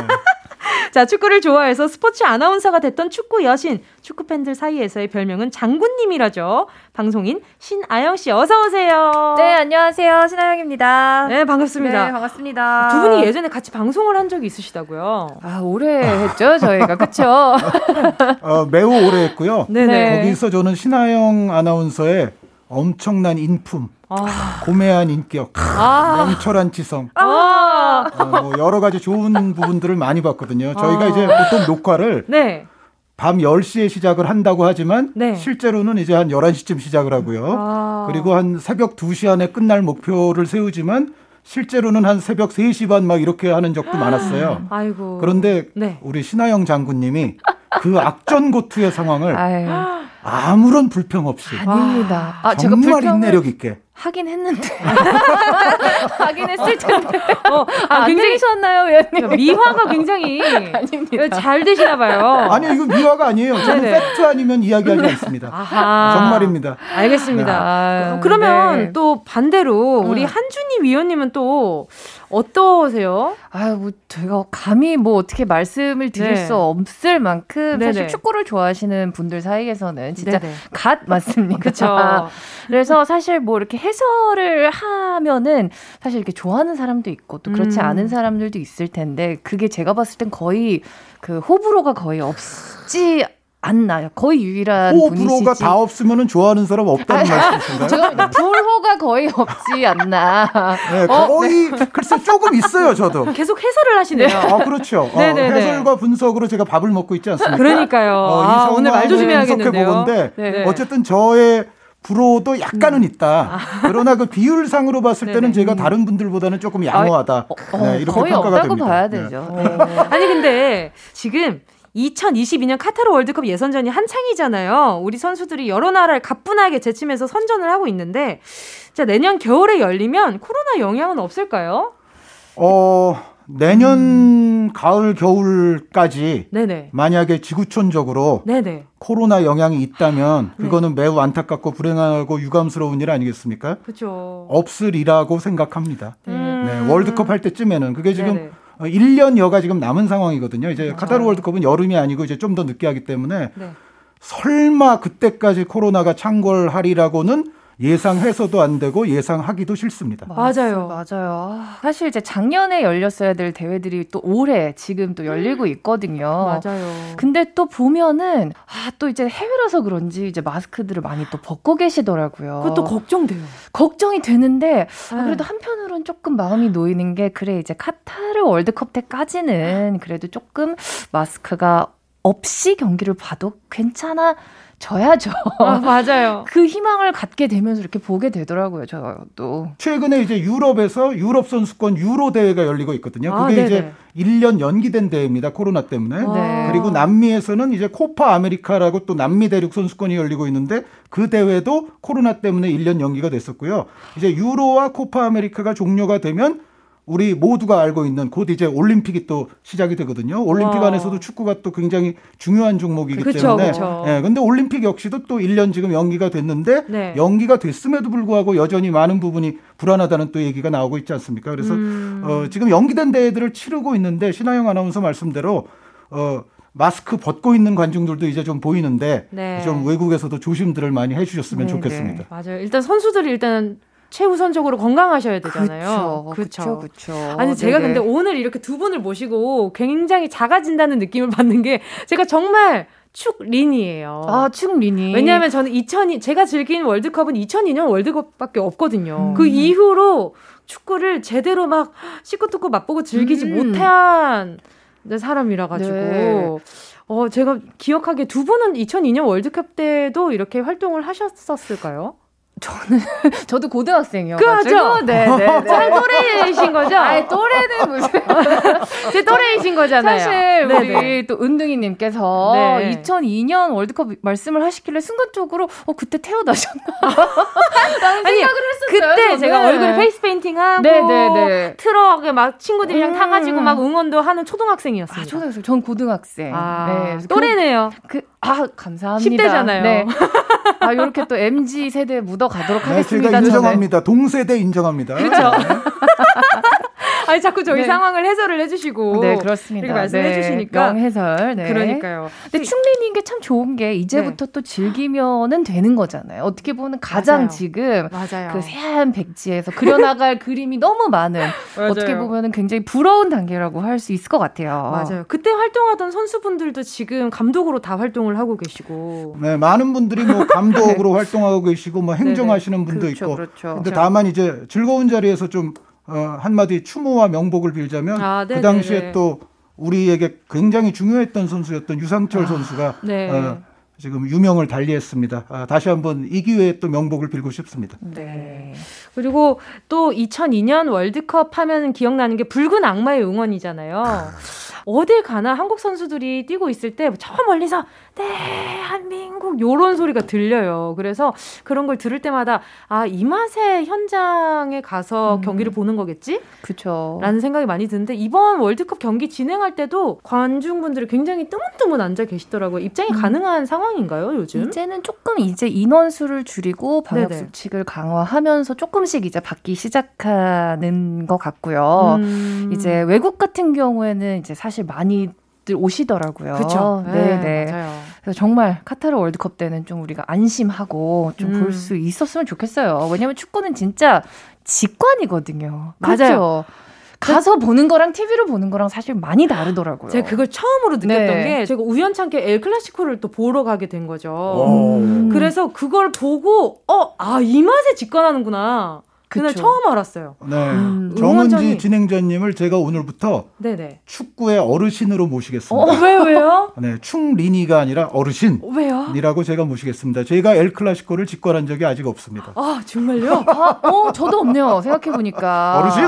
자, 축구를 좋아해서 스포츠 아나운서가 됐던 축구 여신, 축구 팬들 사이에서의 별명은 장군님이라죠. 방송인 신아영 씨 어서 오세요. 네, 안녕하세요. 신아영입니다. 네, 반갑습니다. 네, 반갑습니다. 두 분이 예전에 같이 방송을 한 적이 있으시다고요? 아, 오래 했죠, 저희가. 그렇죠? 어, 매우 오래 했고요. 네네. 거기서 저는 신하영 아나운서의 엄청난 인품, 아. 고매한 인격, 아. 명철한 지성, 아. 어, 뭐 여러 가지 좋은 부분들을 많이 봤거든요. 저희가 아. 이제 보통 녹화를 네. 밤 10시에 시작을 한다고 하지만 네. 실제로는 이제 한 11시쯤 시작을 하고요. 아. 그리고 한 새벽 2시 안에 끝날 목표를 세우지만 실제로는 한 새벽 3시 반 막 이렇게 하는 적도 많았어요. 아이고. 그런데 네. 우리 신하영 장군님이 그 악전고투의 상황을 아유. 아무런 불평 없이 아닙니다. 아, 정말 인내력 있게 하긴 했는데 하긴 했을 텐데 어, 아, 아 굉장히 셨나요 위원님? 미화가 굉장히 아닙니다. 잘 되시나 봐요. 아니요 이거 미화가 아니에요. 저는 네네. 팩트 아니면 이야기하지 않습니다. 아하. 정말입니다. 알겠습니다. 네. 아, 그러면 네. 또 반대로 우리 음. 한준희 위원님은 또 어떠세요? 아유, 뭐, 제가 감히 뭐 어떻게 말씀을 드릴 네. 수 없을 만큼 네네. 사실 축구를 좋아하시는 분들 사이에서는 진짜 네네. 갓 맞습니다. 그쵸. 그래서 사실 뭐 이렇게 해설을 하면은 사실 이렇게 좋아하는 사람도 있고 또 그렇지 음. 않은 사람들도 있을 텐데 그게 제가 봤을 땐 거의 그 호불호가 거의 없지 안 나요. 거의 유일한 호불호가 다 없으면 좋아하는 사람 없다는 말씀이신가요? 죄송합니다. 불호가 거의 없지 않나. 네, 어, 거의 네. 글쎄 조금 있어요, 저도. 계속 해설을 하시네요. 네. 아, 그렇죠. 어, 해설과 분석으로 제가 밥을 먹고 있지 않습니까? 그러니까요. 어, 아, 오늘 말 조심해야겠는데요. 보건데 네. 어쨌든 저의 불호도 약간은 음. 있다. 아. 그러나 그 비율상으로 봤을 때는 제가 다른 분들보다는 조금 양호하다. 아, 어, 네, 이렇게 거의 평가가 없다고 됩니다. 봐야 되죠. 네. 아니 근데 지금 2022년 카타르 월드컵 예선전이 한창이잖아요. 우리 선수들이 여러 나라를 가뿐하게 제치면서 선전을 하고 있는데, 자, 내년 겨울에 열리면 코로나 영향은 없을까요? 어, 내년 음. 가을 겨울까지 네네. 만약에 지구촌적으로 네네. 코로나 영향이 있다면 네. 그거는 네. 매우 안타깝고 불행하고 유감스러운 일 아니겠습니까? 그렇죠. 없으리라고 생각합니다. 음. 네, 월드컵 할 때쯤에는 그게 지금 네네. 1년여가 지금 남은 상황이거든요. 이제 카타르 월드컵은 여름이 아니고 이제 좀 더 늦게 하기 때문에 네. 설마 그때까지 코로나가 창궐하리라고는 예상 해서도 안 되고 예상하기도 싫습니다. 맞아요. 맞아요. 사실 이제 작년에 열렸어야 될 대회들이 또 올해 지금 또 열리고 있거든요. 맞아요. 근데 또 보면은 아, 또 이제 해외라서 그런지 이제 마스크들을 많이 또 벗고 계시더라고요. 그것도 걱정돼요. 걱정이 되는데 아, 그래도 한편으로는 조금 마음이 놓이는 게 그래 이제 카타르 월드컵 때까지는 그래도 조금 마스크가 없이 경기를 봐도 괜찮아 져야죠. 아, 맞아요. 그 희망을 갖게 되면서 이렇게 보게 되더라고요, 저도. 최근에 이제 유럽에서 유럽 선수권 유로 대회가 열리고 있거든요. 아, 그게 아, 이제 1년 연기된 대회입니다. 코로나 때문에. 네. 그리고 남미에서는 이제 코파 아메리카라고 또 남미 대륙 선수권이 열리고 있는데 그 대회도 코로나 때문에 1년 연기가 됐었고요. 이제 유로와 코파 아메리카가 종료가 되면 우리 모두가 알고 있는 곧 이제 올림픽이 또 시작이 되거든요. 올림픽 와. 안에서도 축구가 또 굉장히 중요한 종목이기 그쵸, 때문에. 그쵸. 예, 근데 올림픽 역시도 또 1년 지금 연기가 됐는데 네. 연기가 됐음에도 불구하고 여전히 많은 부분이 불안하다는 또 얘기가 나오고 있지 않습니까? 그래서 음. 어, 지금 연기된 대회들을 치르고 있는데 신하영 아나운서 말씀대로 어 마스크 벗고 있는 관중들도 이제 좀 보이는데 네. 좀 외국에서도 조심들을 많이 해주셨으면 네, 좋겠습니다. 네. 맞아요. 일단 선수들이 일단 최우선적으로 건강하셔야 되잖아요. 그렇죠. 그렇죠. 아니 제가 네네. 근데 오늘 이렇게 두 분을 모시고 굉장히 작아진다는 느낌을 받는 게 제가 정말 축린이에요. 아, 축린이. 왜냐하면 저는 2002 제가 즐긴 월드컵은 2002년 월드컵밖에 없거든요. 음. 그 이후로 축구를 제대로 막 뜯고 맛보고 즐기지 음. 못한 사람이라 가지고 네. 어 제가 기억하기에 두 분은 2002년 월드컵 때도 이렇게 활동을 하셨었을까요? 저는 저도 고등학생이어가지고 그렇죠? 네네 네. 또래이신 거죠? 아니 또래는 무슨 제 또래이신 거잖아요. 사실 네네. 우리 또 은둥이님께서 네. 2002년 월드컵 말씀을 하시길래 순간적으로 어 그때 태어나셨나? 아니 그때 저는. 제가 얼굴에 페이스 페인팅하고 네네네. 트럭에 막 친구들이랑 음. 타가지고 막 응원도 하는 초등학생이었어요. 아, 초등학생. 전 고등학생. 아, 네. 또래네요. 그, 아 감사합니다. 10대잖아요. 네. 아 이렇게 또 MG 세대 묻어가도록 네, 하겠습니다. 제가 인정합니다. 동세대 인정합니다. 그렇죠. 아니 자꾸 저희 네. 상황을 해설을 해주시고 네 그렇습니다. 이렇게 말씀해주시니까 네. 해설. 네. 그러니까요. 근데 충린인 게참 좋은 게 이제부터 네. 또 즐기면은 되는 거잖아요. 어떻게 보면 가장 맞아요. 지금 맞아요. 그 새하얀 백지에서 그려나갈 그림이 너무 많은 어떻게 보면은 굉장히 부러운 단계라고 할 수 있을 것 같아요. 맞아요. 그때 활동하던 선수분들도 지금 감독으로 다 활동을 하고 계시고. 네 많은 분들이 뭐 감독으로 활동하고 계시고 뭐 행정하시는 분도 그렇죠, 있고. 그렇죠. 근데 다만 이제 즐거운 자리에서 좀 어, 한마디 추모와 명복을 빌자면 아, 그 당시에 또 우리에게 굉장히 중요했던 선수였던 유상철 아, 선수가 네. 어, 지금 유명을 달리했습니다. 아, 다시 한번 이 기회에 또 명복을 빌고 싶습니다. 네. 그리고 또 2002년 월드컵 하면 기억나는 게 붉은 악마의 응원이잖아요. 어딜 가나 한국 선수들이 뛰고 있을 때 저 멀리서 대한민국 요런 소리가 들려요. 그래서 그런 걸 들을 때마다 아, 이 맛에 현장에 가서 음. 경기를 보는 거겠지? 그렇죠. 라는 생각이 많이 드는데 이번 월드컵 경기 진행할 때도 관중분들이 굉장히 뜨문뜨문 앉아 계시더라고요. 입장이 음. 가능한 상황 인가요, 요즘? 이제는 조금 이제 인원수를 줄이고 방역 수칙을 강화하면서 조금씩 이제 받기 시작하는 것 같고요. 음. 이제 외국 같은 경우에는 이제 사실 많이 오시더라고요. 그렇죠. 네, 네. 맞아요. 그래서 정말 카타르 월드컵 때는 좀 우리가 안심하고 좀 볼수 음. 있었으면 좋겠어요. 왜냐하면 축구는 진짜 직관이거든요. 맞아요. 그렇죠? 가서 보는 거랑 TV로 보는 거랑 사실 많이 다르더라고요. 제가 그걸 처음으로 느꼈던 네. 게 제가 우연찮게 엘 클라시코를 또 보러 가게 된 거죠. 음. 그래서 그걸 보고 어, 아, 이 맛에 직관하는구나. 그날 그쵸. 처음 알았어요. 네. 음, 정은지 진행자님을 제가 오늘부터 네네. 축구의 어르신으로 모시겠습니다. 어, 왜요, 왜요? 네, 충리니가 아니라 어르신. 왜요? 이라고 제가 모시겠습니다. 제가 엘 클라시코를 직관한 적이 아직 없습니다. 아, 정말요? 아, 어, 저도 없네요. 생각해보니까. 어르신?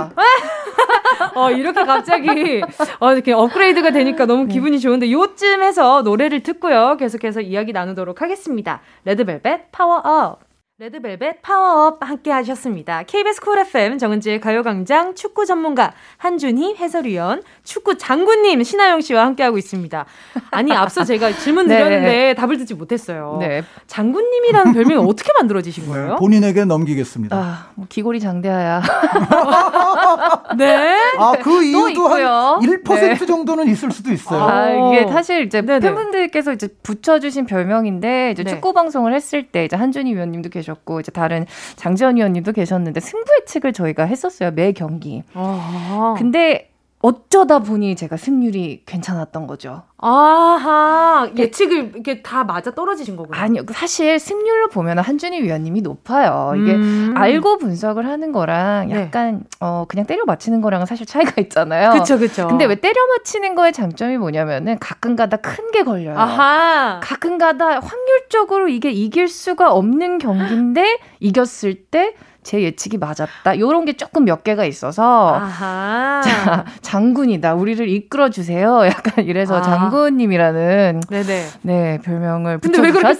어, 이렇게 갑자기, 어, 이렇게 업그레이드가 되니까 너무 네. 기분이 좋은데, 요쯤 해서 노래를 듣고요. 계속해서 이야기 나누도록 하겠습니다. 레드벨벳 파워업. 레드벨벳 파워업 함께 하셨습니다. KBS 쿨 FM 정은지의 가요광장 축구 전문가 한준희 해설위원, 축구 장군님 신하영 씨와 함께하고 있습니다. 아니, 앞서 제가 질문 네. 드렸는데 네. 답을 듣지 못했어요. 네. 장군님이라는 별명이 어떻게 만들어지신 거예요? 본인에게 넘기겠습니다. 아, 뭐 기골이 장대하야. 네. 아, 그 이유도 한1% 네. 정도는 있을 수도 있어요. 아, 이게 사실 이제 네네. 팬분들께서 이제 붙여주신 별명인데, 이제 네. 축구 방송을 했을 때 이제 한준희 위원님도 계셨 계셨고 이제 다른 장지현 위원님도 계셨는데 승부 예측을 저희가 했었어요 매 경기. 아. 근데 어쩌다 보니 제가 승률이 괜찮았던 거죠. 아하 예측을 이렇게 다 맞아 떨어지신 거군요. 아니요 사실 승률로 보면 한준희 위원님이 높아요. 이게 음. 알고 분석을 하는 거랑 네. 약간 네. 어 그냥 때려 맞히는 거랑은 사실 차이가 있잖아요. 그렇죠, 그렇죠. 근데 왜 때려 맞히는 거의 장점이 뭐냐면은 가끔가다 큰 게 걸려요. 아하. 가끔가다 확률적으로 이게 이길 수가 없는 경기인데 이겼을 때 제 예측이 맞았다. 요런 게 조금 몇 개가 있어서 아하. 자, 장군이다. 우리를 이끌어 주세요. 약간 이래서 아. 장군님이라는 네네. 네, 별명을 붙여 왜 그렇게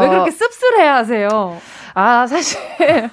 왜 그렇게 씁쓸해 하세요? 아, 사실 네.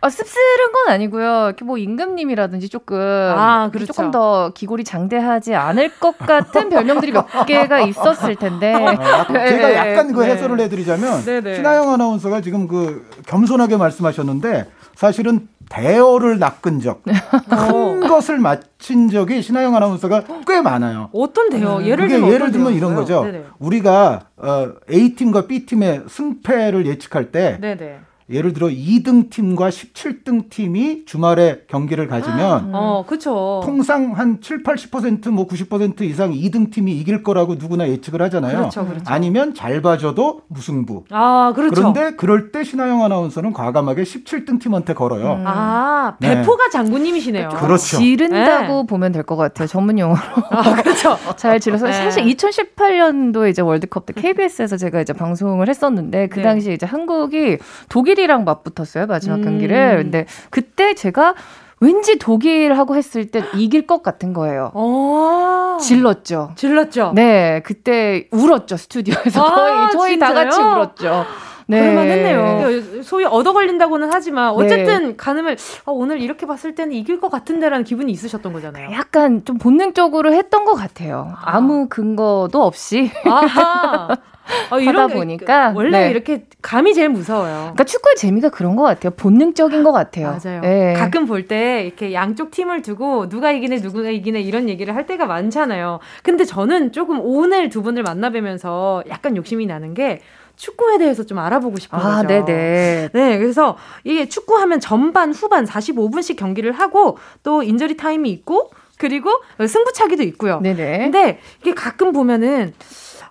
아, 씁쓸한 건 아니고요. 이렇게 뭐 임금님이라든지 조금 아, 그렇죠. 조금 더 기골이 장대하지 않을 것 같은 별명들이 몇 개가 있었을 텐데. 어, 제가 약간 그 네. 해설을 해드리자면 네네. 신하영 아나운서가 지금 그 겸손하게 말씀하셨는데 사실은 대어를 낚은 적, 큰 것을 맞힌 적이 신하영 아나운서가 꽤 많아요. 어떤 대어? 음. 예를 들면 예를 들면 이런 거죠. 네네. 우리가 어, A 팀과 B 팀의 승패를 예측할 때. 네네. 예를 들어 2등 팀과 17등 팀이 주말에 경기를 가지면 어, 그렇죠. 통상 한 7, 80%뭐 90% 이상 2등 팀이 이길 거라고 누구나 예측을 하잖아요. 그렇죠, 그렇죠. 아니면 잘 봐줘도 무승부. 아, 그렇죠. 그런데 그럴 때 신하영 아나운서는 과감하게 17등 팀한테 걸어요. 음. 아, 배포가 네. 장군님이시네요. 그렇죠. 지른다고 네. 보면 될 것 같아요. 전문 용어로. 아, 그렇죠. 잘 질러서 네. 사실 2018년도 이제 월드컵 때 KBS에서 제가 이제 방송을 했었는데 그 네. 당시 이제 한국이 독일이 독일이랑 맞붙었어요 마지막 음. 경기를. 근데 그때 제가 왠지 독일하고 했을 때 이길 것 같은 거예요. 오. 질렀죠. 질렀죠. 네, 그때 울었죠 스튜디오에서 아, 거의 저희 진짜요? 다 같이 울었죠. 네. 그럴만했네요. 소위 얻어 걸린다고는 하지만 네. 어쨌든 네. 가늠을 아, 오늘 이렇게 봤을 때는 이길 것 같은데라는 기분이 있으셨던 거잖아요. 약간 좀 본능적으로 했던 것 같아요. 아. 무 근거도 없이. 아하. 어, 하다 보니까 원래 네. 이렇게 감이 제일 무서워요. 그러니까 축구의 재미가 그런 것 같아요. 본능적인 것 같아요. 맞아요. 네. 가끔 볼 때 이렇게 양쪽 팀을 두고 누가 이기네 누가 이기네 이런 얘기를 할 때가 많잖아요. 근데 저는 조금 오늘 두 분을 만나뵈면서 약간 욕심이 나는 게 축구에 대해서 좀 알아보고 싶은 아, 거죠. 네네. 네, 그래서 이게 축구하면 전반, 후반 45분씩 경기를 하고 또 인저리 타임이 있고 그리고 승부차기도 있고요. 네네. 근데 이게 가끔 보면은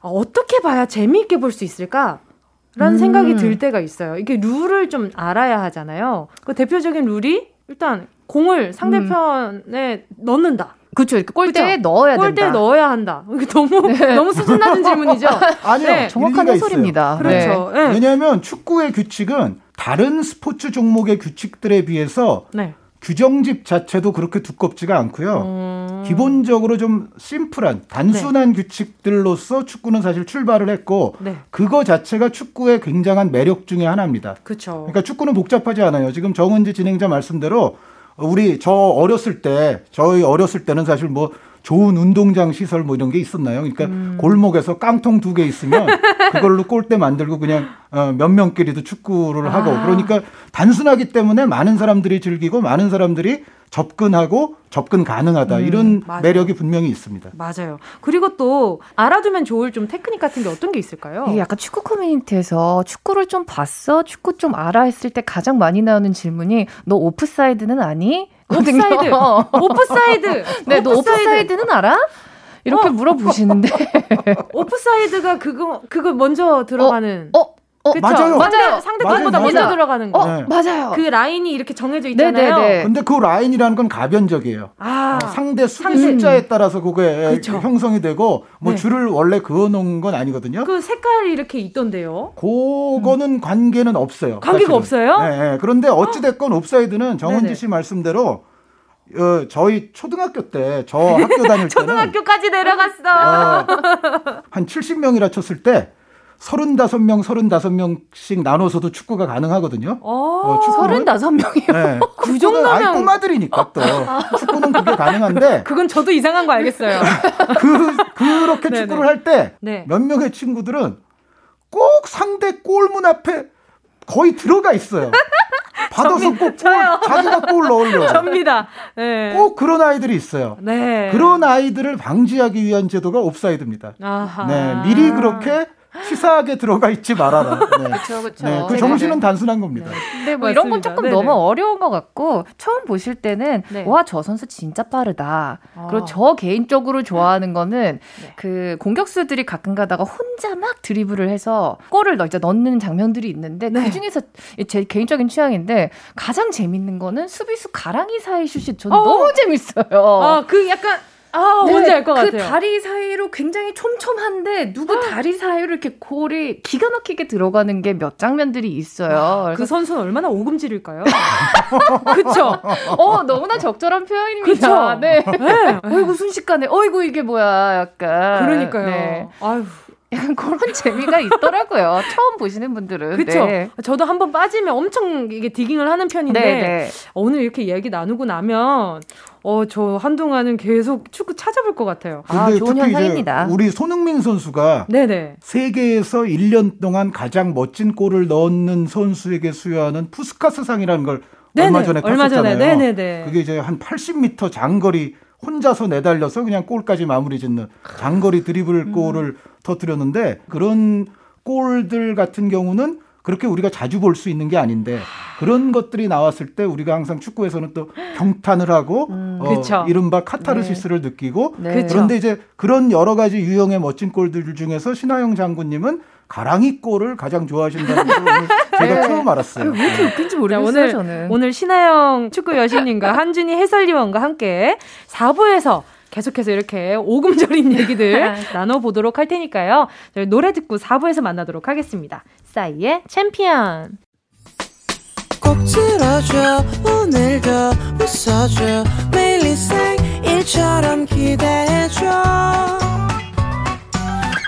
어떻게 봐야 재미있게 볼 수 있을까? 라는 음. 생각이 들 때가 있어요. 이게 룰을 좀 알아야 하잖아요. 그 대표적인 룰이 일단 공을 상대편에 음. 넣는다. 그렇죠. 이렇게 골대에? 넣어야 골대에 된다. 골대에 넣어야 한다. 너무 네. 너무 수준 낮은 질문이죠. 아니요. 네. 정확한 해설입니다. 그렇죠. 네. 네. 왜냐하면 축구의 규칙은 다른 스포츠 종목의 규칙들에 비해서 네. 규정집 자체도 그렇게 두껍지가 않고요. 음... 기본적으로 좀 심플한 단순한 네. 규칙들로서 축구는 사실 출발을 했고 네. 그거 자체가 축구의 굉장한 매력 중의 하나입니다. 그렇죠. 그러니까 축구는 복잡하지 않아요. 지금 정은지 진행자 말씀대로 우리 저 어렸을 때 저희 어렸을 때는 사실 뭐 좋은 운동장 시설 뭐 이런 게 있었나요? 그러니까 음. 골목에서 깡통 두 개 있으면 그걸로 골대 만들고 그냥 어, 몇 명끼리도 축구를 아. 하고 그러니까 단순하기 때문에 많은 사람들이 즐기고 많은 사람들이 접근하고 접근 가능하다 음, 이런 맞아요. 매력이 분명히 있습니다. 맞아요. 그리고 또 알아두면 좋을 좀 테크닉 같은 게 어떤 게 있을까요? 약간 축구 커뮤니티에서 축구를 좀 봤어, 축구 좀 알아 했을 때 가장 많이 나오는 질문이 너 오프사이드는 아니? 오프사이드. 오프사이드. 네, 너 오프사이드는 알아? 이렇게 어? 물어보시는데 오프사이드가 그거 그거 먼저 들어가는 어? 어? 어, 맞아요. 맞아요. 상대 팀보다 먼저 들어가는 거. 어, 네. 맞아요. 그 라인이 이렇게 정해져 있잖아요. 네네네. 근데 그 라인이라는 건 가변적이에요. 아, 어, 상대 수비 숫자에 따라서 그게 그쵸. 형성이 되고 뭐 네. 줄을 원래 그어 놓은 건 아니거든요. 그 색깔이 이렇게 있던데요. 그거는 음. 관계는 없어요. 관계가 사실은. 없어요? 네, 네. 그런데 어찌 됐건 오프사이드는 정은지 씨 말씀대로 어, 저희 초등학교 때 저 학교 다닐 때는 초등학교까지 내려갔어. 어, 한 70명이라 쳤을 때 35명, 35명씩 나눠서도 축구가 가능하거든요. 어, 축구는 35명이요? 네. 그 정도면. 아이, 꼬마들이니까 또. 축구는 그게 가능한데. 그건 저도 이상한 거 알겠어요. 그, 그렇게 네네. 축구를 할 때몇 네. 명의 친구들은 꼭 상대 골문 앞에 거의 들어가 있어요. 받아서 꼭 골, 자기가 골 넣으려고. 접니다. 네. 꼭 그런 아이들이 있어요. 네. 그런 아이들을 방지하기 위한 제도가 옵사이드입니다. 아하. 네. 미리 그렇게 치사하게 들어가 있지 말아라. 네. 그렇죠, 그렇죠. 네, 그 정신은 단순한 겁니다. 네. 근데 뭐 이런 건 조금 네네. 너무 어려운 것 같고 처음 보실 때는 네. 와저 선수 진짜 빠르다. 아. 그리고 저 개인적으로 좋아하는 거는 네. 그 공격수들이 가끔 가다가 혼자 막 드리블을 해서 골을 넣, 넣는 장면들이 있는데 네. 그 중에서 제 개인적인 취향인데 가장 재밌는 거는 수비수 가랑이 사이 슛이 저는 어. 너무 재밌어요. 아, 그 약간 아, 네, 뭔지 알것 그 같아요. 그 다리 사이로 굉장히 촘촘한데 누구 아. 다리 사이로 이렇게 골이 기가 막히게 들어가는 게 몇 장면들이 있어요. 와, 그 선수는 얼마나 오금질일까요? 그쵸? 어, 너무나 적절한 표현입니다. 그쵸? 네. 네. 어이구, 순식간에, 어이구, 이게 뭐야, 약간. 그러니까요. 네. 아유. 약간 그런 재미가 있더라고요. 처음 보시는 분들은. 그렇죠. 네. 저도 한번 빠지면 엄청 이게 디깅을 하는 편인데 네, 네. 오늘 이렇게 얘기 나누고 나면 어 저 한동안은 계속 축구 찾아볼 것 같아요. 아, 좋은 현상입니다. 우리 손흥민 선수가 네네. 세계에서 1년 동안 가장 멋진 골을 넣는 선수에게 수여하는 푸스카스상이라는 걸 네네. 얼마 전에 얼마 탔었잖아요. 전에 네네네. 그게 이제 한 80m 장거리 혼자서 내달려서 그냥 골까지 마무리 짓는 장거리 드리블 음. 골을 터뜨렸는데 그런 골들 같은 경우는 그렇게 우리가 자주 볼 수 있는 게 아닌데 그런 것들이 나왔을 때 우리가 항상 축구에서는 또 경탄을 하고 음, 어, 이른바 카타르시스를 네. 느끼고 네. 그런데 이제 그런 여러 가지 유형의 멋진 골들 중에서 신하영 장군님은 가랑이 골을 가장 좋아하신다는 걸 제가 네. 처음 알았어요. 왜 이렇게 웃긴지 모르겠어요, 오늘, 저는. 오늘 신하영 축구 여신님과 한준희 해설위원과 함께 4부에서 계속해서 이렇게 오금절인 얘기들 나눠보도록 할 테니까요. 저희 노래 듣고 4부에서 만나도록 하겠습니다. 싸이의 챔피언. 꼭 들어줘 오늘도 웃어줘 매일 일처럼 기대해줘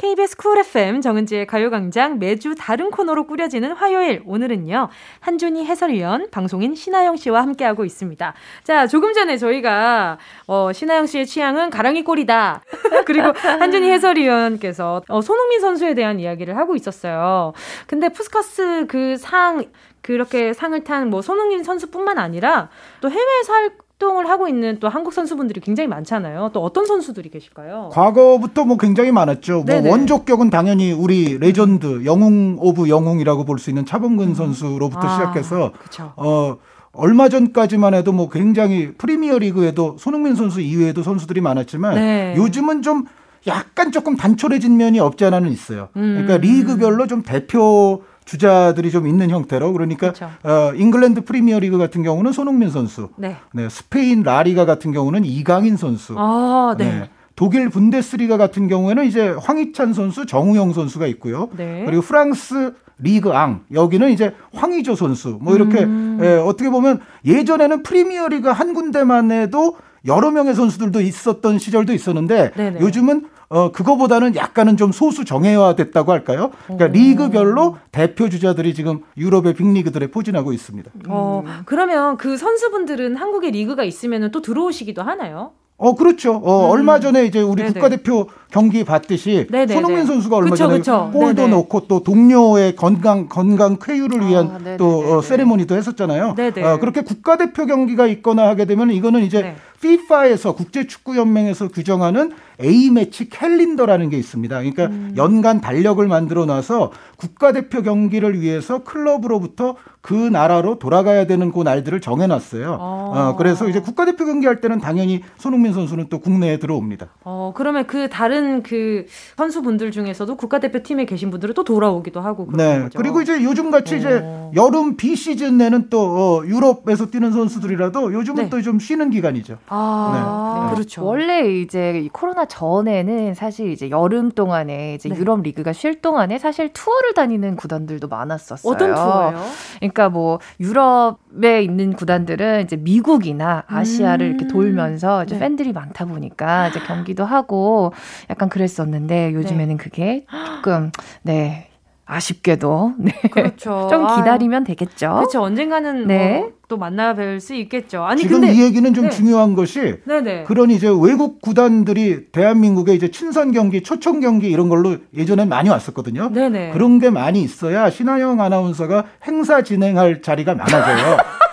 KBS 쿨 FM 정은지의 가요광장 매주 다른 코너로 꾸려지는 화요일 오늘은요 한준희 해설위원 방송인 신하영 씨와 함께하고 있습니다. 자 조금 전에 저희가 어, 신하영 씨의 취향은 가랑이 꼴이다 그리고 한준희 해설위원께서 어, 손흥민 선수에 대한 이야기를 하고 있었어요. 근데 푸스카스 그 상 그렇게 상을 탄 뭐 손흥민 선수뿐만 아니라 또 해외 살 활동을 하고 있는 또 한국 선수분들이 굉장히 많잖아요. 또 어떤 선수들이 계실까요? 과거부터 뭐 굉장히 많았죠. 뭐 원조격은 당연히 우리 레전드 영웅 of 영웅이라고 볼 수 있는 차범근 음. 선수로부터 아, 시작해서 그쵸. 어 얼마 전까지만 해도 뭐 굉장히 프리미어 리그에도 손흥민 선수 이외에도 선수들이 많았지만 네. 요즘은 좀 약간 조금 단촐해진 면이 없지 않아는 있어요. 그러니까 음. 리그별로 좀 대표 주자들이 좀 있는 형태로 그러니까 그렇죠. 어, 잉글랜드 프리미어리그 같은 경우는 손흥민 선수, 네. 네. 스페인 라리가 같은 경우는 이강인 선수, 아, 네. 네. 독일 분데스리가 같은 경우에는 이제 황희찬 선수, 정우영 선수가 있고요. 네. 그리고 프랑스 리그 앙 여기는 이제 황의조 선수 뭐 이렇게 음. 예, 어떻게 보면 예전에는 프리미어리그 한 군데만 해도 여러 명의 선수들도 있었던 시절도 있었는데 네네. 요즘은 어 그거보다는 약간은 좀 소수 정예화됐다고 할까요? 그러니까 오. 리그별로 대표 주자들이 지금 유럽의 빅리그들에 포진하고 있습니다. 어, 그러면 그 선수분들은 한국에 리그가 있으면 또 들어오시기도 하나요? 어, 그렇죠. 어, 음. 얼마 전에 이제 우리 네네. 국가대표 경기 봤듯이 네네네. 손흥민 선수가 얼마 그쵸, 전에 그쵸. 골도 네네. 넣고 또 동료의 건강 건강 쾌유를 위한 아, 또 어, 세레모니도 했었잖아요. 어, 그렇게 국가대표 경기가 있거나 하게 되면 이거는 이제 네. FIFA에서 국제축구연맹에서 규정하는 A매치 캘린더라는 게 있습니다. 그러니까 음. 연간 달력을 만들어 놔서 국가대표 경기를 위해서 클럽으로부터 그 나라로 돌아가야 되는 그 날들을 정해놨어요. 어. 어, 그래서 이제 국가대표 경기할 때는 당연히 손흥민 선수는 또 국내에 들어옵니다. 어, 그러면 그 다른 그 선수분들 중에서도 국가대표 팀에 계신 분들은 또 돌아오기도 하고 네. 거죠. 그리고 이제 요즘 같이 어. 이제 여름 비시즌 내는 또 어, 유럽에서 뛰는 선수들이라도 요즘은 네. 또좀 쉬는 기간이죠. 아, 네. 그렇죠. 원래 이제 코로나 전에는 사실 이제 여름 동안에 이제 네. 유럽 리그가 쉴 동안에 사실 투어를 다니는 구단들도 많았었어요. 어떤 투어요? 그러니까 뭐 유럽에 있는 구단들은 이제 미국이나 아시아를 음. 이렇게 돌면서 이제 네. 팬들이 많다 보니까 이제 경기도 하고 약간 그랬었는데 요즘에는 네. 그게 조금 네 아쉽게도 네. 그렇죠. 좀 기다리면 되겠죠. 그렇죠. 언젠가는 네. 뭐 또 만나뵐 수 있겠죠. 아니 지금 근데, 이 얘기는 좀 네. 중요한 것이 네네. 그런 이제 외국 구단들이 대한민국에 이제 친선 경기, 초청 경기 이런 걸로 예전에 많이 왔었거든요. 네네. 그런 게 많이 있어야 신하영 아나운서가 행사 진행할 자리가 많아져요.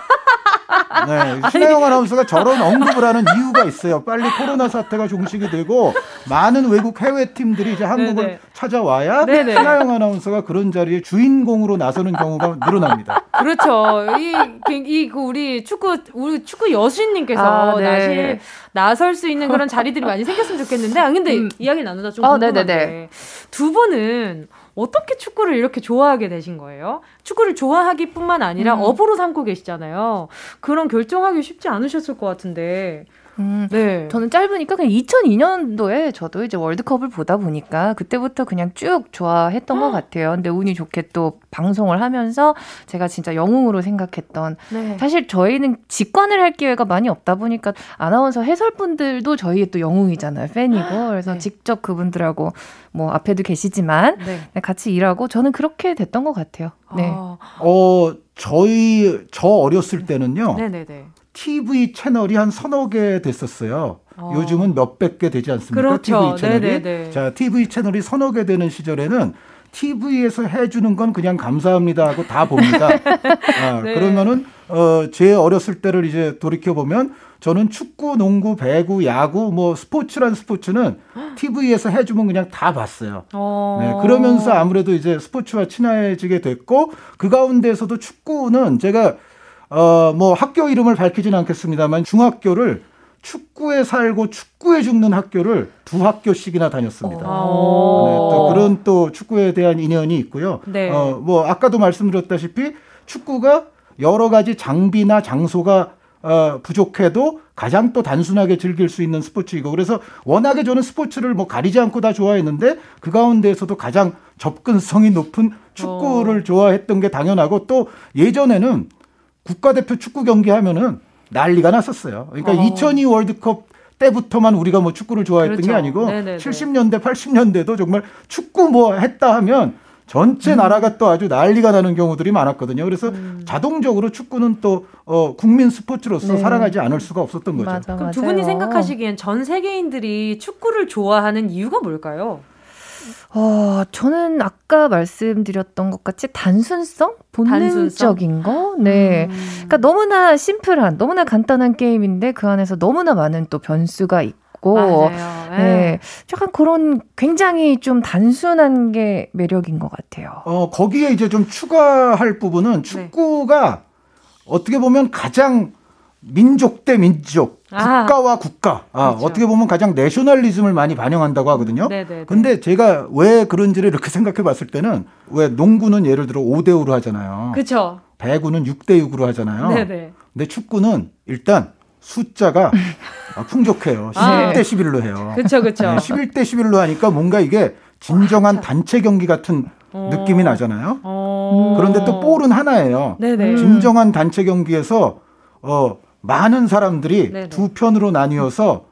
네, 신하영 아나운서가 저런 언급을 하는 이유가 있어요. 빨리 코로나 사태가 종식이 되고 많은 외국 해외 팀들이 이제 한국을 네네. 찾아와야 네네. 신하영 아나운서가 그런 자리에 주인공으로 나서는 경우가 늘어납니다. 그렇죠. 이, 이, 그 우리 축구, 우리 축구 여신님께서 아, 네. 나실, 나설 수 있는 그런 자리들이 많이 생겼으면 좋겠는데, 아, 근데 음. 이야기를 나누다 좀 어, 궁금한데. 두 분은 어떻게 축구를 이렇게 좋아하게 되신 거예요? 축구를 좋아하기뿐만 아니라 음. 업으로 삼고 계시잖아요. 그런 결정하기 쉽지 않으셨을 것 같은데 음, 네. 저는 짧으니까 그냥 2002년도에 저도 이제 월드컵을 보다 보니까 그때부터 그냥 쭉 좋아했던 것 같아요. 근데 운이 좋게 또 방송을 하면서 제가 진짜 영웅으로 생각했던 네. 사실 저희는 직관을 할 기회가 많이 없다 보니까 아나운서 해설분들도 저희의 또 영웅이잖아요. 팬이고. 그래서 네. 직접 그분들하고 뭐 앞에도 계시지만 네. 네. 같이 일하고 저는 그렇게 됐던 것 같아요. 네. 아. 어, 저희 저 어렸을 때는요. 네네네. TV 채널이 한 서너 개 됐었어요. 어. 요즘은 몇백 개 되지 않습니까? 그렇죠. TV 채널이. 네네네. 자, TV 채널이 서너 개 되는 시절에는 TV에서 해주는 건 그냥 감사합니다 하고 다 봅니다. 아, 네. 그러면은 어, 제 어렸을 때를 이제 돌이켜 보면 저는 축구, 농구, 배구, 야구, 뭐 스포츠란 스포츠는 TV에서 해주면 그냥 다 봤어요. 어. 네, 그러면서 아무래도 이제 스포츠와 친해지게 됐고 그 가운데서도 축구는 제가 어, 뭐 학교 이름을 밝히지는 않겠습니다만 중학교를 축구에 살고 축구에 죽는 학교를 두 학교씩이나 다녔습니다. 네, 또 그런 또 축구에 대한 인연이 있고요. 네. 어, 뭐 아까도 말씀드렸다시피 축구가 여러 가지 장비나 장소가 어, 부족해도 가장 또 단순하게 즐길 수 있는 스포츠이고 그래서 워낙에 저는 스포츠를 뭐 가리지 않고 다 좋아했는데 그 가운데에서도 가장 접근성이 높은 축구를 어. 좋아했던 게 당연하고 또 예전에는 국가대표 축구 경기 하면은 난리가 났었어요. 그러니까 어. 2002 월드컵 때부터만 우리가 뭐 축구를 좋아했던 그렇죠. 게 아니고 네네네. 70년대, 80년대도 정말 축구 뭐 했다 하면 전체 음. 나라가 또 아주 난리가 나는 경우들이 많았거든요. 그래서 음. 자동적으로 축구는 또 어, 국민 스포츠로서 네. 살아가지 않을 수가 없었던 거죠. 맞아, 그럼 두 분이 생각하시기엔 전 세계인들이 축구를 좋아하는 이유가 뭘까요? 어, 저는 아까 말씀드렸던 것 같이 단순성? 본능적인 단순성? 거? 네. 음. 그러니까 너무나 심플한, 너무나 간단한 게임인데 그 안에서 너무나 많은 또 변수가 있고. 맞아요. 네. 네. 약간 그런 굉장히 좀 단순한 게 매력인 것 같아요. 어, 거기에 이제 좀 추가할 부분은 네. 축구가 네. 어떻게 보면 가장 민족 대 민족, 아. 국가와 국가. 아, 그렇죠. 어떻게 보면 가장 내셔널리즘을 많이 반영한다고 하거든요. 네네네. 네, 네. 근데 제가 왜 그런지를 이렇게 생각해 봤을 때는 왜 농구는 예를 들어 5대 5로 하잖아요. 그렇죠. 배구는 6대 6으로 하잖아요. 네네. 근데 축구는 일단 숫자가 풍족해요. 11대 11로 해요. 그렇죠. 그렇죠. 네, 11대 11로 하니까 뭔가 이게 진정한 단체 경기 같은 어. 느낌이 나잖아요. 어. 그런데 또 볼은 하나예요. 네네. 진정한 단체 경기에서 어 많은 사람들이 네네. 두 편으로 나뉘어서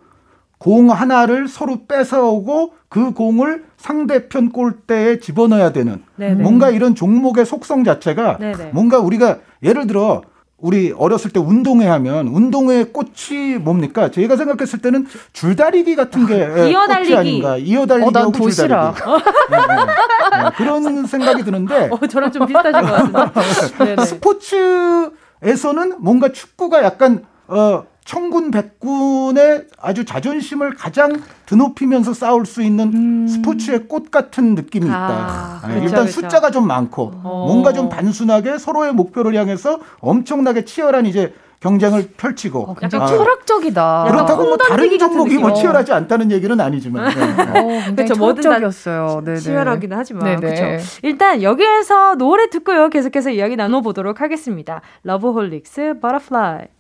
공 하나를 서로 뺏어오고 그 공을 상대편 골대에 집어넣어야 되는 네네. 뭔가 이런 종목의 속성 자체가 네네. 뭔가 우리가 예를 들어 우리 어렸을 때 운동회 하면 운동회 꽃이 뭡니까? 제가 생각했을 때는 줄다리기 같은 게 아, 이어달리기. 꽃이 아닌가. 이어달리기하고 어, 줄다리기. 네, 네, 네. 그런 생각이 드는데. 어, 저랑 좀 비슷하신 것 같은데. 스포츠 에서는 뭔가 축구가 약간 어 청군 백군의 아주 자존심을 가장 드높이면서 싸울 수 있는 음. 스포츠의 꽃 같은 느낌이 있다. 아, 네, 그렇죠, 일단 그렇죠. 숫자가 좀 많고 어. 뭔가 좀 단순하게 서로의 목표를 향해서 엄청나게 치열한 이제 경쟁을 펼치고 어, 약간 아, 철학적이다. 그렇다고 뭐 다른 종목이 뭐 치열하지 않다는 얘기는 아니지만 네. 어, 그렇죠. 철학적이었어요. 네네. 치열하긴 하지만 그렇죠. 일단 여기에서 노래 듣고요. 계속해서 이야기 나눠보도록 하겠습니다. 러브홀릭스 Butterfly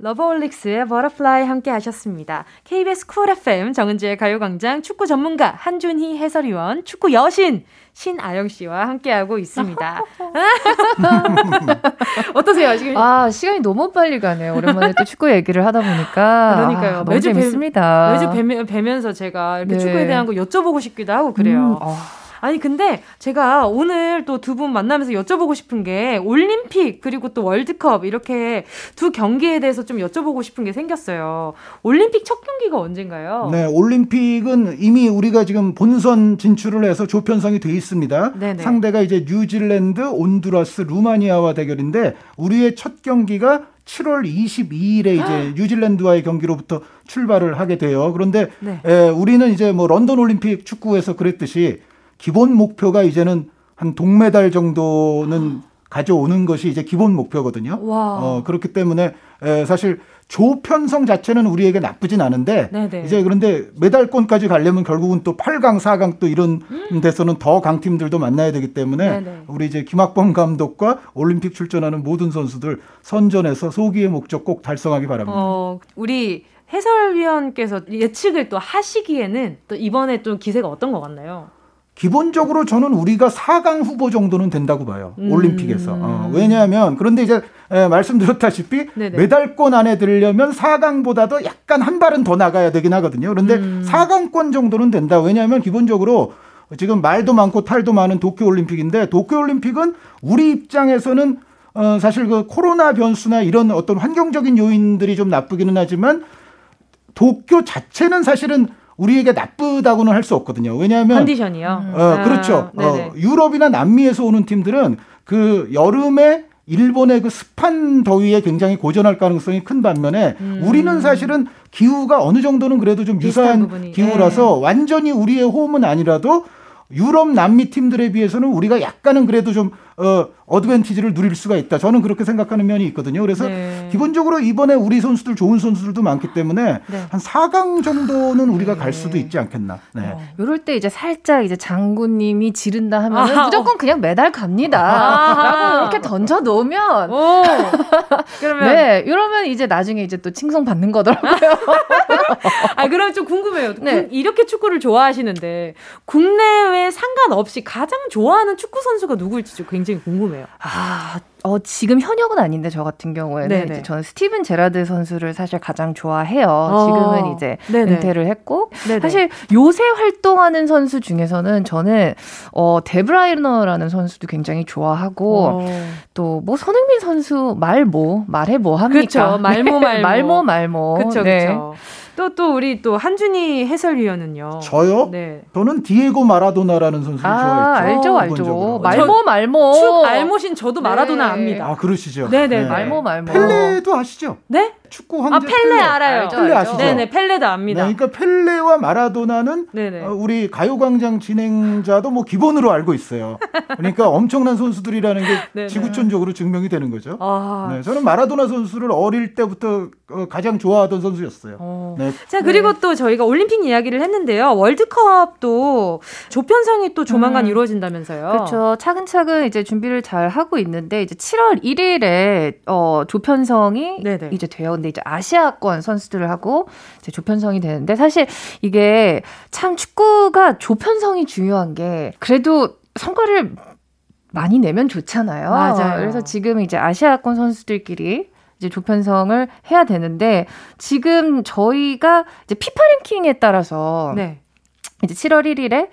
러브홀릭스의 Butterfly 함께 하셨습니다. KBS 쿨 FM 정은지의 가요광장 축구 전문가 한준희 해설위원 축구 여신 신아영 씨와 함께하고 있습니다. 어떠세요 지금? 아 시간이 너무 빨리 가네요. 오랜만에 또 축구 얘기를 하다 보니까 그러니까요. 아, 매주 재밌습니다. 매주 뵈면, 뵈면서 제가 이렇게 네. 축구에 대한 거 여쭤보고 싶기도 하고 그래요. 음, 어. 아니 근데 제가 오늘 또 두 분 만나면서 여쭤보고 싶은 게 올림픽 그리고 또 월드컵 이렇게 두 경기에 대해서 좀 여쭤보고 싶은 게 생겼어요. 올림픽 첫 경기가 언젠가요? 네, 올림픽은 이미 우리가 지금 본선 진출을 해서 조편성이 돼 있습니다. 네네. 상대가 이제 뉴질랜드, 온두라스, 루마니아와 대결인데 우리의 첫 경기가 7월 22일에 이제 뉴질랜드와의 경기로부터 출발을 하게 돼요. 그런데 네. 에, 우리는 이제 뭐 런던 올림픽 축구에서 그랬듯이 기본 목표가 이제는 한 동메달 정도는 가져오는 것이 이제 기본 목표거든요. 와. 어, 그렇기 때문에 에, 사실 조편성 자체는 우리에게 나쁘진 않은데 네네. 이제 그런데 메달권까지 가려면 결국은 또 8강, 4강 또 이런 음. 데서는 더 강팀들도 만나야 되기 때문에 네네. 우리 이제 김학범 감독과 올림픽 출전하는 모든 선수들 선전해서 소기의 목적 꼭 달성하기 바랍니다. 어, 우리 해설위원께서 예측을 또 하시기에는 또 이번에 또 기세가 어떤 것 같나요? 기본적으로 저는 우리가 4강 후보 정도는 된다고 봐요. 음. 올림픽에서. 어, 왜냐하면 그런데 이제 에, 말씀드렸다시피 네네. 메달권 안에 들려면 4강보다도 약간 한 발은 더 나가야 되긴 하거든요. 그런데 음. 4강권 정도는 된다. 왜냐하면 기본적으로 지금 말도 많고 탈도 많은 도쿄 올림픽인데 도쿄 올림픽은 우리 입장에서는 어, 사실 그 코로나 변수나 이런 어떤 환경적인 요인들이 좀 나쁘기는 하지만 도쿄 자체는 사실은 우리에게 나쁘다고는 할 수 없거든요. 왜냐하면 컨디션이요. 어, 아, 그렇죠. 어, 유럽이나 남미에서 오는 팀들은 그 여름에 일본의 그 습한 더위에 굉장히 고전할 가능성이 큰 반면에 음. 우리는 사실은 기후가 어느 정도는 그래도 좀 유사한 기후라서 네. 완전히 우리의 호흡은 아니라도 유럽 남미 팀들에 비해서는 우리가 약간은 그래도 좀 어, 어드밴티지를 누릴 수가 있다. 저는 그렇게 생각하는 면이 있거든요. 그래서 네. 기본적으로 이번에 우리 선수들 좋은 선수들도 많기 때문에 네. 한 4강 정도는 우리가 네. 갈 수도 있지 않겠나. 네. 어, 요럴 때 이제 살짝 이제 장군님이 지른다 하면 아, 무조건 어. 그냥 메달 갑니다. 아, 라고 이렇게 던져 놓으면 오, 그러면 네, 이러면 이제 나중에 이제 또 칭송 받는 거더라고요. 아, 그럼 좀 궁금해요. 네. 이렇게 축구를 좋아하시는데 국내외 상관없이 가장 좋아하는 축구 선수가 누구일지 굉장히 궁금해요. 아, 어, 지금 현역은 아닌데 저 같은 경우에는 이제 저는 스티븐 제라드 선수를 사실 가장 좋아해요. 어. 지금은 이제 네네. 은퇴를 했고 네네. 사실 요새 활동하는 선수 중에서는 저는 어, 데브라이너라는 선수도 굉장히 좋아하고 어. 또뭐 손흥민 선수 말모 말해 뭐 합니까? 그렇죠. 말모 말모 말모 말모. 그렇죠. 네. 그렇죠. 또, 또, 우리 또, 한준희 해설위원은요. 저요? 네. 저는 디에고 마라도나라는 선수를 아, 좋아했죠. 알죠, 알죠. 말모, 말모. 축 알모신 저도 마라도나 네. 압니다. 아, 그러시죠. 네네. 네. 말모, 말모. 펠레도 아시죠? 네? 축구 황제 아 펠레, 펠레. 알아요. 알죠, 펠레 아시죠? 네네 펠레도 압니다. 네, 그러니까 펠레와 마라도나는. 어, 우리 가요광장 진행자도 뭐 기본으로 알고 있어요. 그러니까 엄청난 선수들이라는 게 지구촌적으로 증명이 되는 거죠. 아. 네, 저는 마라도나 선수를 어릴 때부터 어, 가장 좋아하던 선수였어요. 어. 네. 자 그리고 네. 또 저희가 올림픽 이야기를 했는데요. 월드컵도 조편성이 또 조만간 음. 이루어진다면서요. 그렇죠. 차근차근 이제 준비를 잘 하고 있는데 이제 7월 1일에 어, 조편성이 네네. 이제 되어 근데 이제 아시아권 선수들을 하고 이제 조편성이 되는데 사실 이게 참 축구가 조편성이 중요한 게 그래도 성과를 많이 내면 좋잖아요. 맞아요. 그래서 지금 이제 아시아권 선수들끼리 이제 조편성을 해야 되는데 지금 저희가 이제 피파 랭킹에 따라서 네. 이제 7월 1일에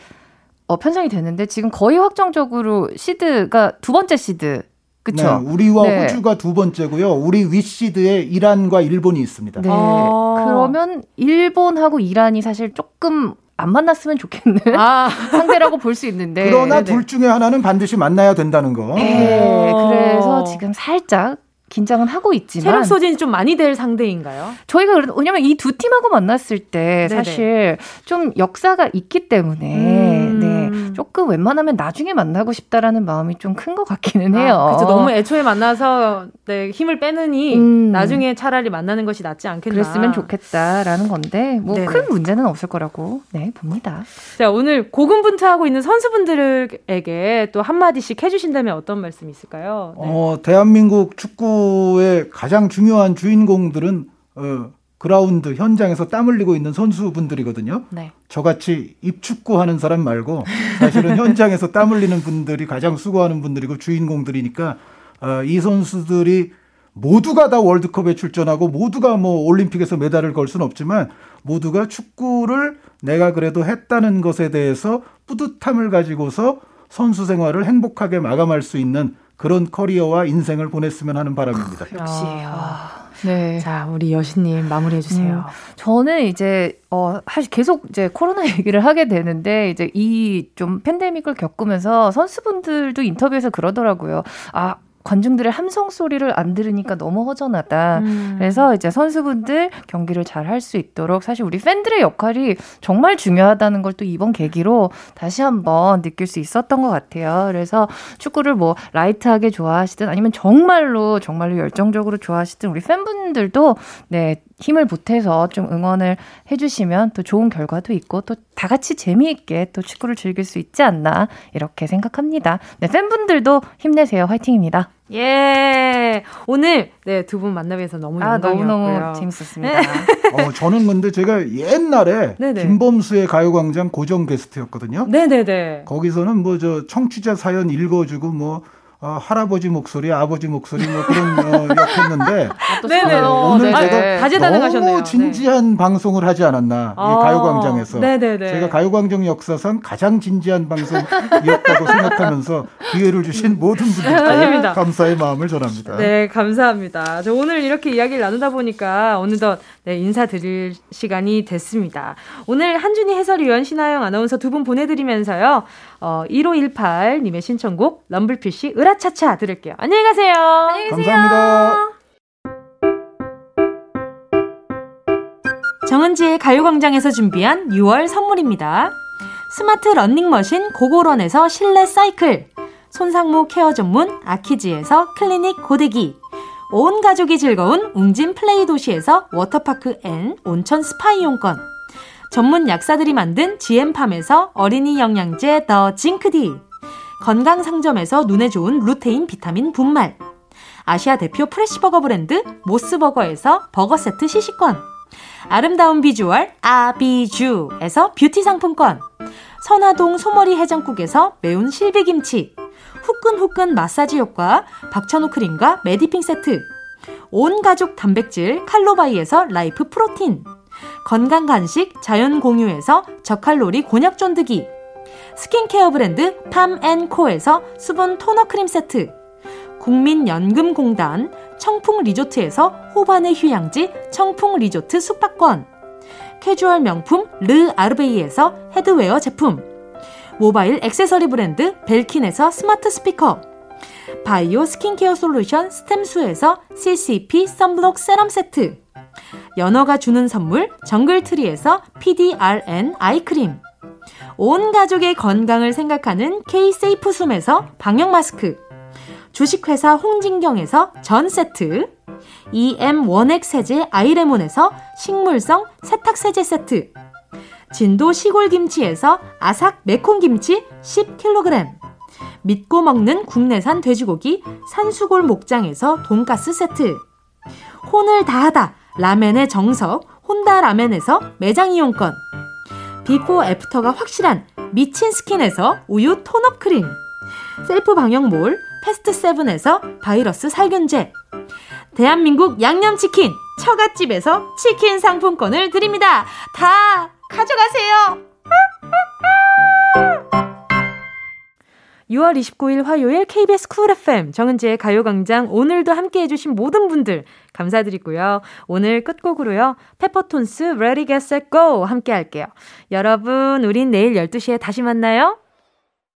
어, 편성이 되는데 지금 거의 확정적으로 시드가 두 번째 시드 그쵸? 네, 우리와 네. 호주가 두 번째고요. 우리 윗시드에 이란과 일본이 있습니다. 네. 아~ 그러면 일본하고 이란이 사실 조금 안 만났으면 좋겠는 아. 상대라고 볼 수 있는데. 그러나 네네. 둘 중에 하나는 반드시 만나야 된다는 거. 네. 그래서 지금 살짝 긴장은 하고 있지만 체력 소진이 좀 많이 될 상대인가요? 저희가 왜냐면 이 두 팀하고 만났을 때 사실 좀 역사가 있기 때문에 음. 네 조금 웬만하면 나중에 만나고 싶다라는 마음이 좀 큰 것 같기는 아, 해요. 아, 그렇죠. 너무 애초에 만나서 네, 힘을 빼느니 음. 나중에 차라리 만나는 것이 낫지 않겠나. 그랬으면 좋겠다라는 건데 뭐 큰 문제는 없을 거라고 네 봅니다. 자 오늘 고군분투하고 있는 선수분들에게 또 한마디씩 해주신다면 어떤 말씀 있을까요? 네. 어 대한민국 축구 축구의 가장 중요한 주인공들은 어, 그라운드 현장에서 땀 흘리고 있는 선수분들이거든요. 네. 저같이 입축구 하는 사람 말고 사실은 현장에서 땀 흘리는 분들이 가장 수고하는 분들이고 주인공들이니까 어, 이 선수들이 모두가 다 월드컵에 출전하고 모두가 뭐 올림픽에서 메달을 걸 수는 없지만 모두가 축구를 내가 그래도 했다는 것에 대해서 뿌듯함을 가지고서 선수 생활을 행복하게 마감할 수 있는 그런 커리어와 인생을 보냈으면 하는 바람입니다. 역시. 아. 네. 자, 우리 여신님 마무리해 주세요. 음, 저는 이제 어 사실 계속 이제 코로나 얘기를 하게 되는데 이제 이 좀 팬데믹을 겪으면서 선수분들도 인터뷰에서 그러더라고요. 아 관중들의 함성 소리를 안 들으니까 너무 허전하다. 음. 그래서 이제 선수분들 경기를 잘 할 수 있도록 사실 우리 팬들의 역할이 정말 중요하다는 걸 또 이번 계기로 다시 한번 느낄 수 있었던 것 같아요. 그래서 축구를 뭐 라이트하게 좋아하시든 아니면 정말로 정말로 열정적으로 좋아하시든 우리 팬분들도 네 힘을 보태서 좀 응원을 해주시면 또 좋은 결과도 있고 또 다 같이 재미있게 또 축구를 즐길 수 있지 않나 이렇게 생각합니다. 네, 팬분들도 힘내세요. 화이팅입니다. 예. 오늘 네, 두 분 만나뵈서 너무 아, 영광이었고요. 너무너무 재밌었습니다. 어, 저는 근데 제가 옛날에 네네. 김범수의 가요광장 고정 게스트였거든요. 네네네. 거기서는 뭐 저 청취자 사연 읽어주고 뭐 어, 할아버지 목소리, 아버지 목소리 뭐 그런 어, 역했는데 아, 네네. 어, 오늘 네네. 제가 다재다능하셨네요. 너무 진지한 네. 방송을 하지 않았나 아, 이 가요광장에서 네네네. 제가 가요광장 역사상 가장 진지한 방송이었다고 생각하면서 기회를 주신 모든 분들께 감사의 마음을 전합니다. 네, 감사합니다. 저 오늘 이렇게 이야기를 나누다 보니까 어느덧 네, 인사드릴 시간이 됐습니다. 오늘 한준희 해설위원, 신하영 아나운서 두 분 보내드리면서요. 어, 1518님의 신청곡 럼블피쉬 으라차차 들을게요. 안녕히 가세요. 안녕히 계세요. 감사합니다. 정은지의 가요광장에서 준비한 6월 선물입니다. 스마트 러닝머신 고고런에서 실내 사이클, 손상모 케어 전문 아키지에서 클리닉 고데기, 온 가족이 즐거운 웅진 플레이 도시에서 워터파크 and 온천 스파 이용권, 전문 약사들이 만든 GM팜에서 어린이 영양제 더 징크디, 건강 상점에서 눈에 좋은 루테인 비타민 분말, 아시아 대표 프레시버거 브랜드 모스버거에서 버거 세트 시식권, 아름다운 비주얼 아비주에서 뷰티 상품권, 선화동 소머리 해장국에서 매운 실비김치, 후끈후끈 마사지 효과 박찬호 크림과 메디핑 세트, 온 가족 단백질 칼로바이에서 라이프 프로틴, 건강 간식 자연 공유에서 저칼로리 곤약 쫀득이, 스킨케어 브랜드 팜앤코에서 수분 토너 크림 세트, 국민연금공단 청풍 리조트에서 호반의 휴양지 청풍 리조트 숙박권, 캐주얼 명품 르 아르베이에서 헤드웨어 제품, 모바일 액세서리 브랜드 벨킨에서 스마트 스피커, 바이오 스킨케어 솔루션 스템수에서 CCP 썬블록 세럼 세트, 연어가 주는 선물 정글트리에서 PDRN 아이크림. 온 가족의 건강을 생각하는 K-세이프 숨에서 방역 마스크. 주식회사 홍진경에서 전 세트. EM 원액 세제 아이레몬에서 식물성 세탁 세제 세트. 진도 시골 김치에서 아삭 매콤 김치 10kg 믿고 먹는 국내산 돼지고기 산수골 목장에서 돈가스 세트. 혼을 다하다 라멘의 정석 혼다 라멘에서 매장 이용권 비포 애프터가 확실한 미친 스킨에서 우유 톤업 크림 셀프 방역몰 패스트 세븐에서 바이러스 살균제 대한민국 양념치킨 처갓집에서 치킨 상품권을 드립니다. 다 가져가세요. 6월 29일 화요일 KBS 쿨 FM 정은지의 가요광장 오늘도 함께 해주신 모든 분들 감사드리고요. 오늘 끝곡으로요. 페퍼톤스 Ready Get Set Go 함께 할게요. 여러분 우린 내일 12시에 다시 만나요.